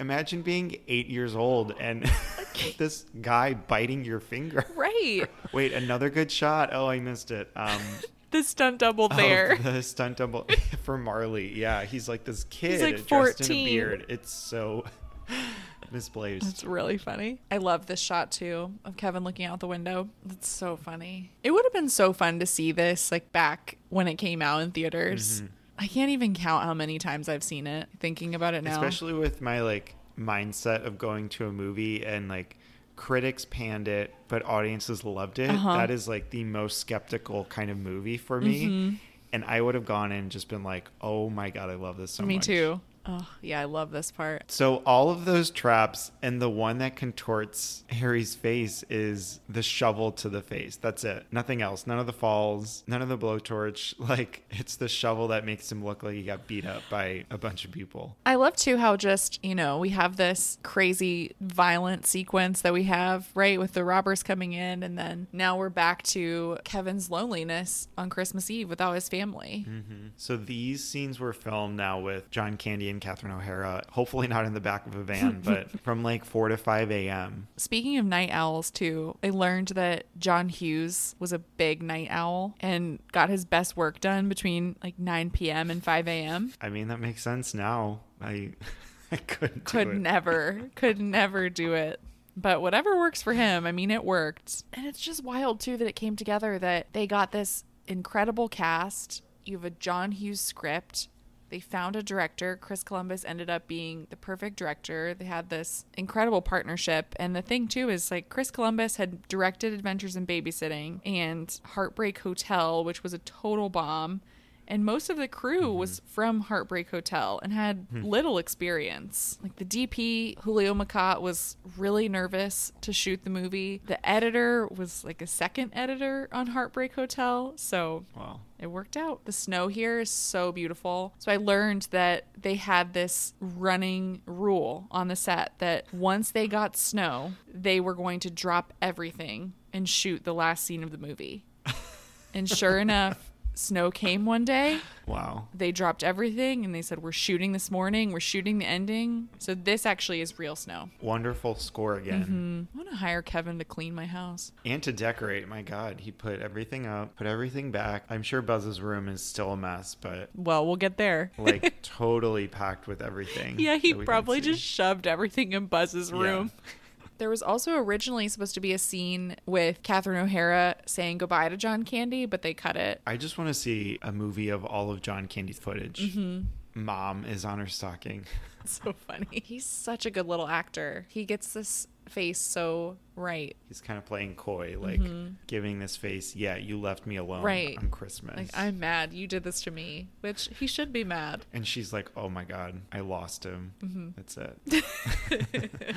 Speaker 12: Imagine being 8 years old and this guy biting your finger.
Speaker 13: Right.
Speaker 12: Wait, another good shot. Oh, I missed it. Um
Speaker 13: The stunt double
Speaker 12: Oh,
Speaker 13: there.
Speaker 12: the stunt double for Marley. Yeah, he's like this kid he's
Speaker 13: like
Speaker 12: dressed in
Speaker 13: 14.
Speaker 12: a beard. It's so misplaced.
Speaker 13: That's really funny. I love this shot too of Kevin looking out the window. That's so funny. It would have been so fun to see this like back when it came out in theaters.
Speaker 12: Mhm.
Speaker 13: I can't even count how many times I've seen it. Thinking about it now.
Speaker 12: Especially with my like mindset of going to a movie and like critics panned it, but audiences loved it.
Speaker 13: Uh-huh.
Speaker 12: That is like the most skeptical kind of movie for me.
Speaker 13: Mhm.
Speaker 12: And I would have gone in and just been like, "Oh my god, I love this so
Speaker 13: Me
Speaker 12: much."
Speaker 13: too. Oh, yeah, I love this part.
Speaker 12: So all of those traps and the one that contorts Harry's face is the shovel to the face. That's it. Nothing else. None of the falls, none of the blowtorch. Like it's the shovel that makes him look like he got beat up by a bunch of people.
Speaker 13: I love too how just, you know, we have this crazy violent sequence that we have, right, with the robbers coming in and then now we're back to Kevin's loneliness on Christmas Eve without his family.
Speaker 12: Mm-hmm. So these scenes were filmed now with John Candy and Catherine O'Hara. Hopefully not in the back of a van, but from like 4 to 5 a.m.
Speaker 13: Speaking of night owls, too, I learned that John Hughes was a big night owl and got his best work done between like 9 p.m. and 5 a.m.
Speaker 12: I mean, that makes sense now. I, I couldn't
Speaker 13: Could never, could never do it. But whatever works for him, I mean, it worked. And it's just wild, too, that it came together that they got this incredible cast. You have a John Hughes script. They found a director. Chris Columbus ended up being the perfect director. They had this incredible partnership. And the thing, too, is like Chris Columbus had directed Adventures in Babysitting and Heartbreak Hotel, which was a total bomb and most of the crew was from Heartbreak Hotel and had
Speaker 12: Hmm.
Speaker 13: little experience. Like the DP, Julio Macat, was really nervous to shoot the movie. The editor was like a second editor on Heartbreak Hotel, so
Speaker 12: Wow.
Speaker 13: it worked out. The snow here is so beautiful. So I learned that they had this running rule on the set that once they got snow, they were going to drop everything and shoot the last scene of the movie. and sure enough, snow came one day.
Speaker 12: Wow.
Speaker 13: They dropped everything and they said, We're shooting this morning. We're shooting the ending. So this actually is real snow.
Speaker 12: Wonderful score again. Mm-hmm.
Speaker 13: I want to hire Kevin to clean my house.
Speaker 12: And to decorate, my God, he put everything up, put everything back. I'm sure Buzz's room is still a mess, but
Speaker 13: Well, we'll get there.
Speaker 12: like totally packed with everything.
Speaker 13: Yeah, he
Speaker 12: that we can
Speaker 13: probably just shoved everything in Buzz's
Speaker 12: Yeah.
Speaker 13: There was also originally supposed to be a scene with Catherine O'Hara saying goodbye to John Candy, but they cut it.
Speaker 12: I just want to see a movie of all of John Candy's footage.
Speaker 13: Mhm.
Speaker 12: Mom is on her stocking.
Speaker 13: so funny. He's such a good little actor. He gets this face so right.
Speaker 12: He's kind of playing coy, like
Speaker 13: Mhm.
Speaker 12: giving this face, yeah, you left me alone
Speaker 13: Right.
Speaker 12: on Christmas.
Speaker 13: Like, I'm mad you did this to me, which he should be mad.
Speaker 12: and she's like, oh my God, I lost him.
Speaker 13: Mhm.
Speaker 12: That's it.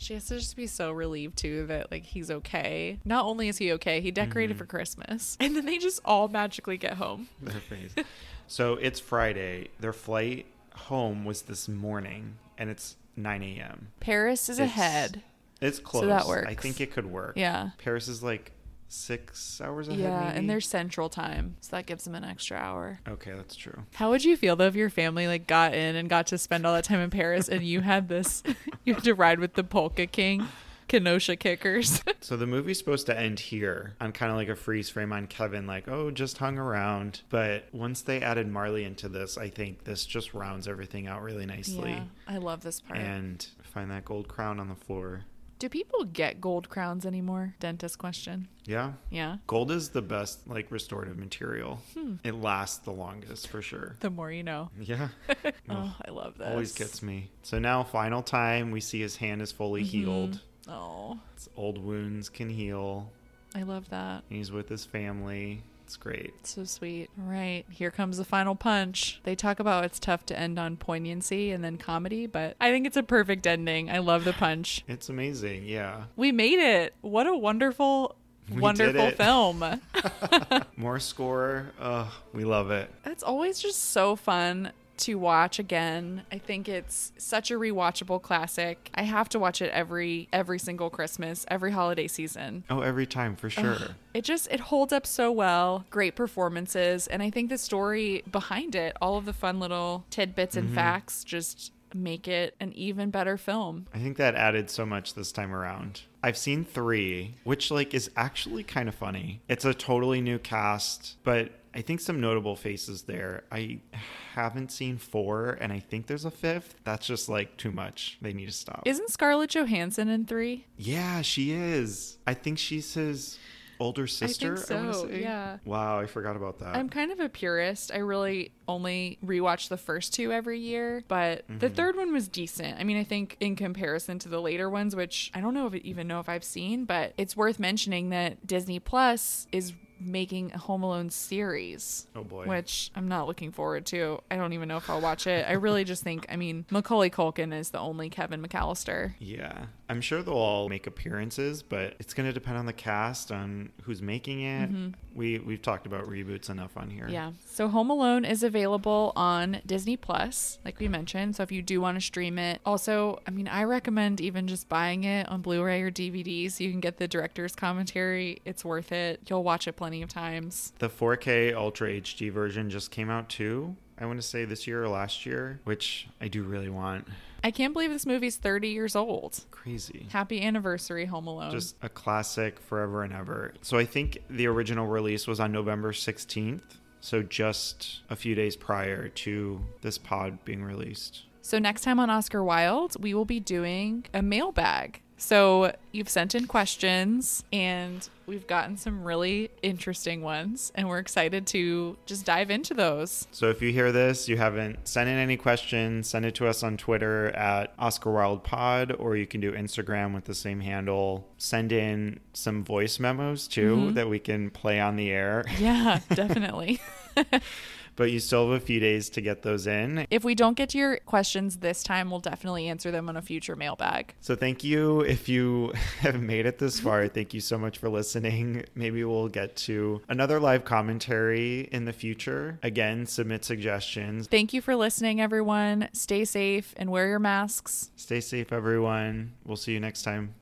Speaker 13: She has to just be so relieved too that like he's okay. Not only is he okay, he decorated
Speaker 12: Mhm.
Speaker 13: for Christmas. And then they just all magically get home.
Speaker 12: Their face. so it's Friday. Their flight home was this morning, and it's 9 a.m.
Speaker 13: Paris is
Speaker 12: It's-
Speaker 13: ahead.
Speaker 12: It's close.
Speaker 13: So that works.
Speaker 12: I think it could work.
Speaker 13: Yeah.
Speaker 12: Paris is like six hours ahead. Of me.
Speaker 13: Yeah,
Speaker 12: maybe?
Speaker 13: and they're central time, so that gives them an extra hour.
Speaker 12: Okay, that's true.
Speaker 13: How would you feel though if your family like got in and got to spend all that time in Paris and you had this you had to ride with the Polka King Kenosha kickers?
Speaker 12: So the movie's supposed to end here on kind of like a freeze frame on Kevin, like, oh, just hung around. But once they added Marley into this, I think this just rounds everything out really nicely.
Speaker 13: yeah, I love this part.
Speaker 12: And find that gold crown on the floor.
Speaker 13: Do people get gold crowns anymore? Dentist question.
Speaker 12: Yeah.
Speaker 13: Yeah.
Speaker 12: Gold is the best, like, restorative material.
Speaker 13: Hmm.
Speaker 12: It lasts the longest for sure.
Speaker 13: The more you know.
Speaker 12: Yeah.
Speaker 13: oh, I love this.
Speaker 12: Always gets me. So now, final time, we see his hand is fully
Speaker 13: Mhm.
Speaker 12: healed.
Speaker 13: Oh,
Speaker 12: Its old wounds can heal.
Speaker 13: I love that.
Speaker 12: He's with his family. It's great.
Speaker 13: So sweet. All right, here comes the final punch. They talk about it's tough to end on poignancy and then comedy, but I think it's a perfect ending. I love the punch.
Speaker 12: It's amazing. Yeah.
Speaker 13: We made it. What a wonderful,
Speaker 12: We
Speaker 13: wonderful film.
Speaker 12: More score. Oh, we love it.
Speaker 13: It's always just so fun to watch again. I think it's such a rewatchable classic. I have to watch it every every single Christmas, every holiday season.
Speaker 12: Oh, every time for sure.
Speaker 13: Ugh. It just it holds up so well. Great performances, and I think the story behind it, all of the fun little tidbits and
Speaker 12: Mhm.
Speaker 13: facts, just make it an even better film.
Speaker 12: I think that added so much this time around. I've seen three, which like is actually kind of funny. It's a totally new cast, but I think some notable faces there. I haven't seen four, and I think there's a fifth. That's just like too much. They need to stop.
Speaker 13: Isn't Scarlett Johansson in three?
Speaker 12: yeah, she is. I think she's his older sister. wanna
Speaker 13: so,
Speaker 12: say.
Speaker 13: yeah.
Speaker 12: Wow, I forgot about that.
Speaker 13: I'm kind of a purist. I really only rewatch the first two every year, but the
Speaker 12: Mhm.
Speaker 13: third one was decent. I mean, I think in comparison to the later ones, which I don't know if even know if I've seen, but it's worth mentioning that Disney Plus is making a Home Alone series.
Speaker 12: Oh, boy.
Speaker 13: Which I'm not looking forward to. I don't even know if I'll watch it. I really just think, I mean, Macaulay Culkin is the only Kevin McAllister.
Speaker 12: Yeah, I'm sure they'll all make appearances, but it's going to depend on the cast, on who's making it.
Speaker 13: Mhm.
Speaker 12: We we've talked about reboots enough on here.
Speaker 13: Yeah. So Home Alone is available on Disney Plus, like we mentioned. So if you do want to stream it, also, I mean, I recommend even just buying it on Blu-ray or DVD so you can get the director's commentary. It's worth it. You'll watch it plenty of times.
Speaker 12: The 4K Ultra HD version just came out too. I want to say this year or last year, which I do really want.
Speaker 13: I can't believe this movie's 30 years old.
Speaker 12: Crazy.
Speaker 13: Happy anniversary, Home Alone.
Speaker 12: Just a classic forever and ever. So I think the original release was on November 16th. So just a few days prior to this pod being released.
Speaker 13: So next time on Oscar Wilde, we will be doing a mailbag So you've sent in questions and we've gotten some really interesting ones and we're excited to just dive into those.
Speaker 12: So if you hear this, you haven't sent in any questions, send it to us on Twitter at Oscar Wilde Pod, or you can do Instagram with the same handle. Send in some voice memos too
Speaker 13: Mhm.
Speaker 12: that we can play on the air.
Speaker 13: Yeah, definitely.
Speaker 12: but you still have a few days to get those in.
Speaker 13: if we don't get to your questions this time, we'll definitely answer them on a future mailbag.
Speaker 12: So thank you if you have made it this far. Thank you so much for listening. Maybe we'll get to another live commentary in the future. Again, submit suggestions.
Speaker 13: Thank you for listening, everyone. Stay safe and wear your masks.
Speaker 12: Stay safe, everyone. We'll see you next time.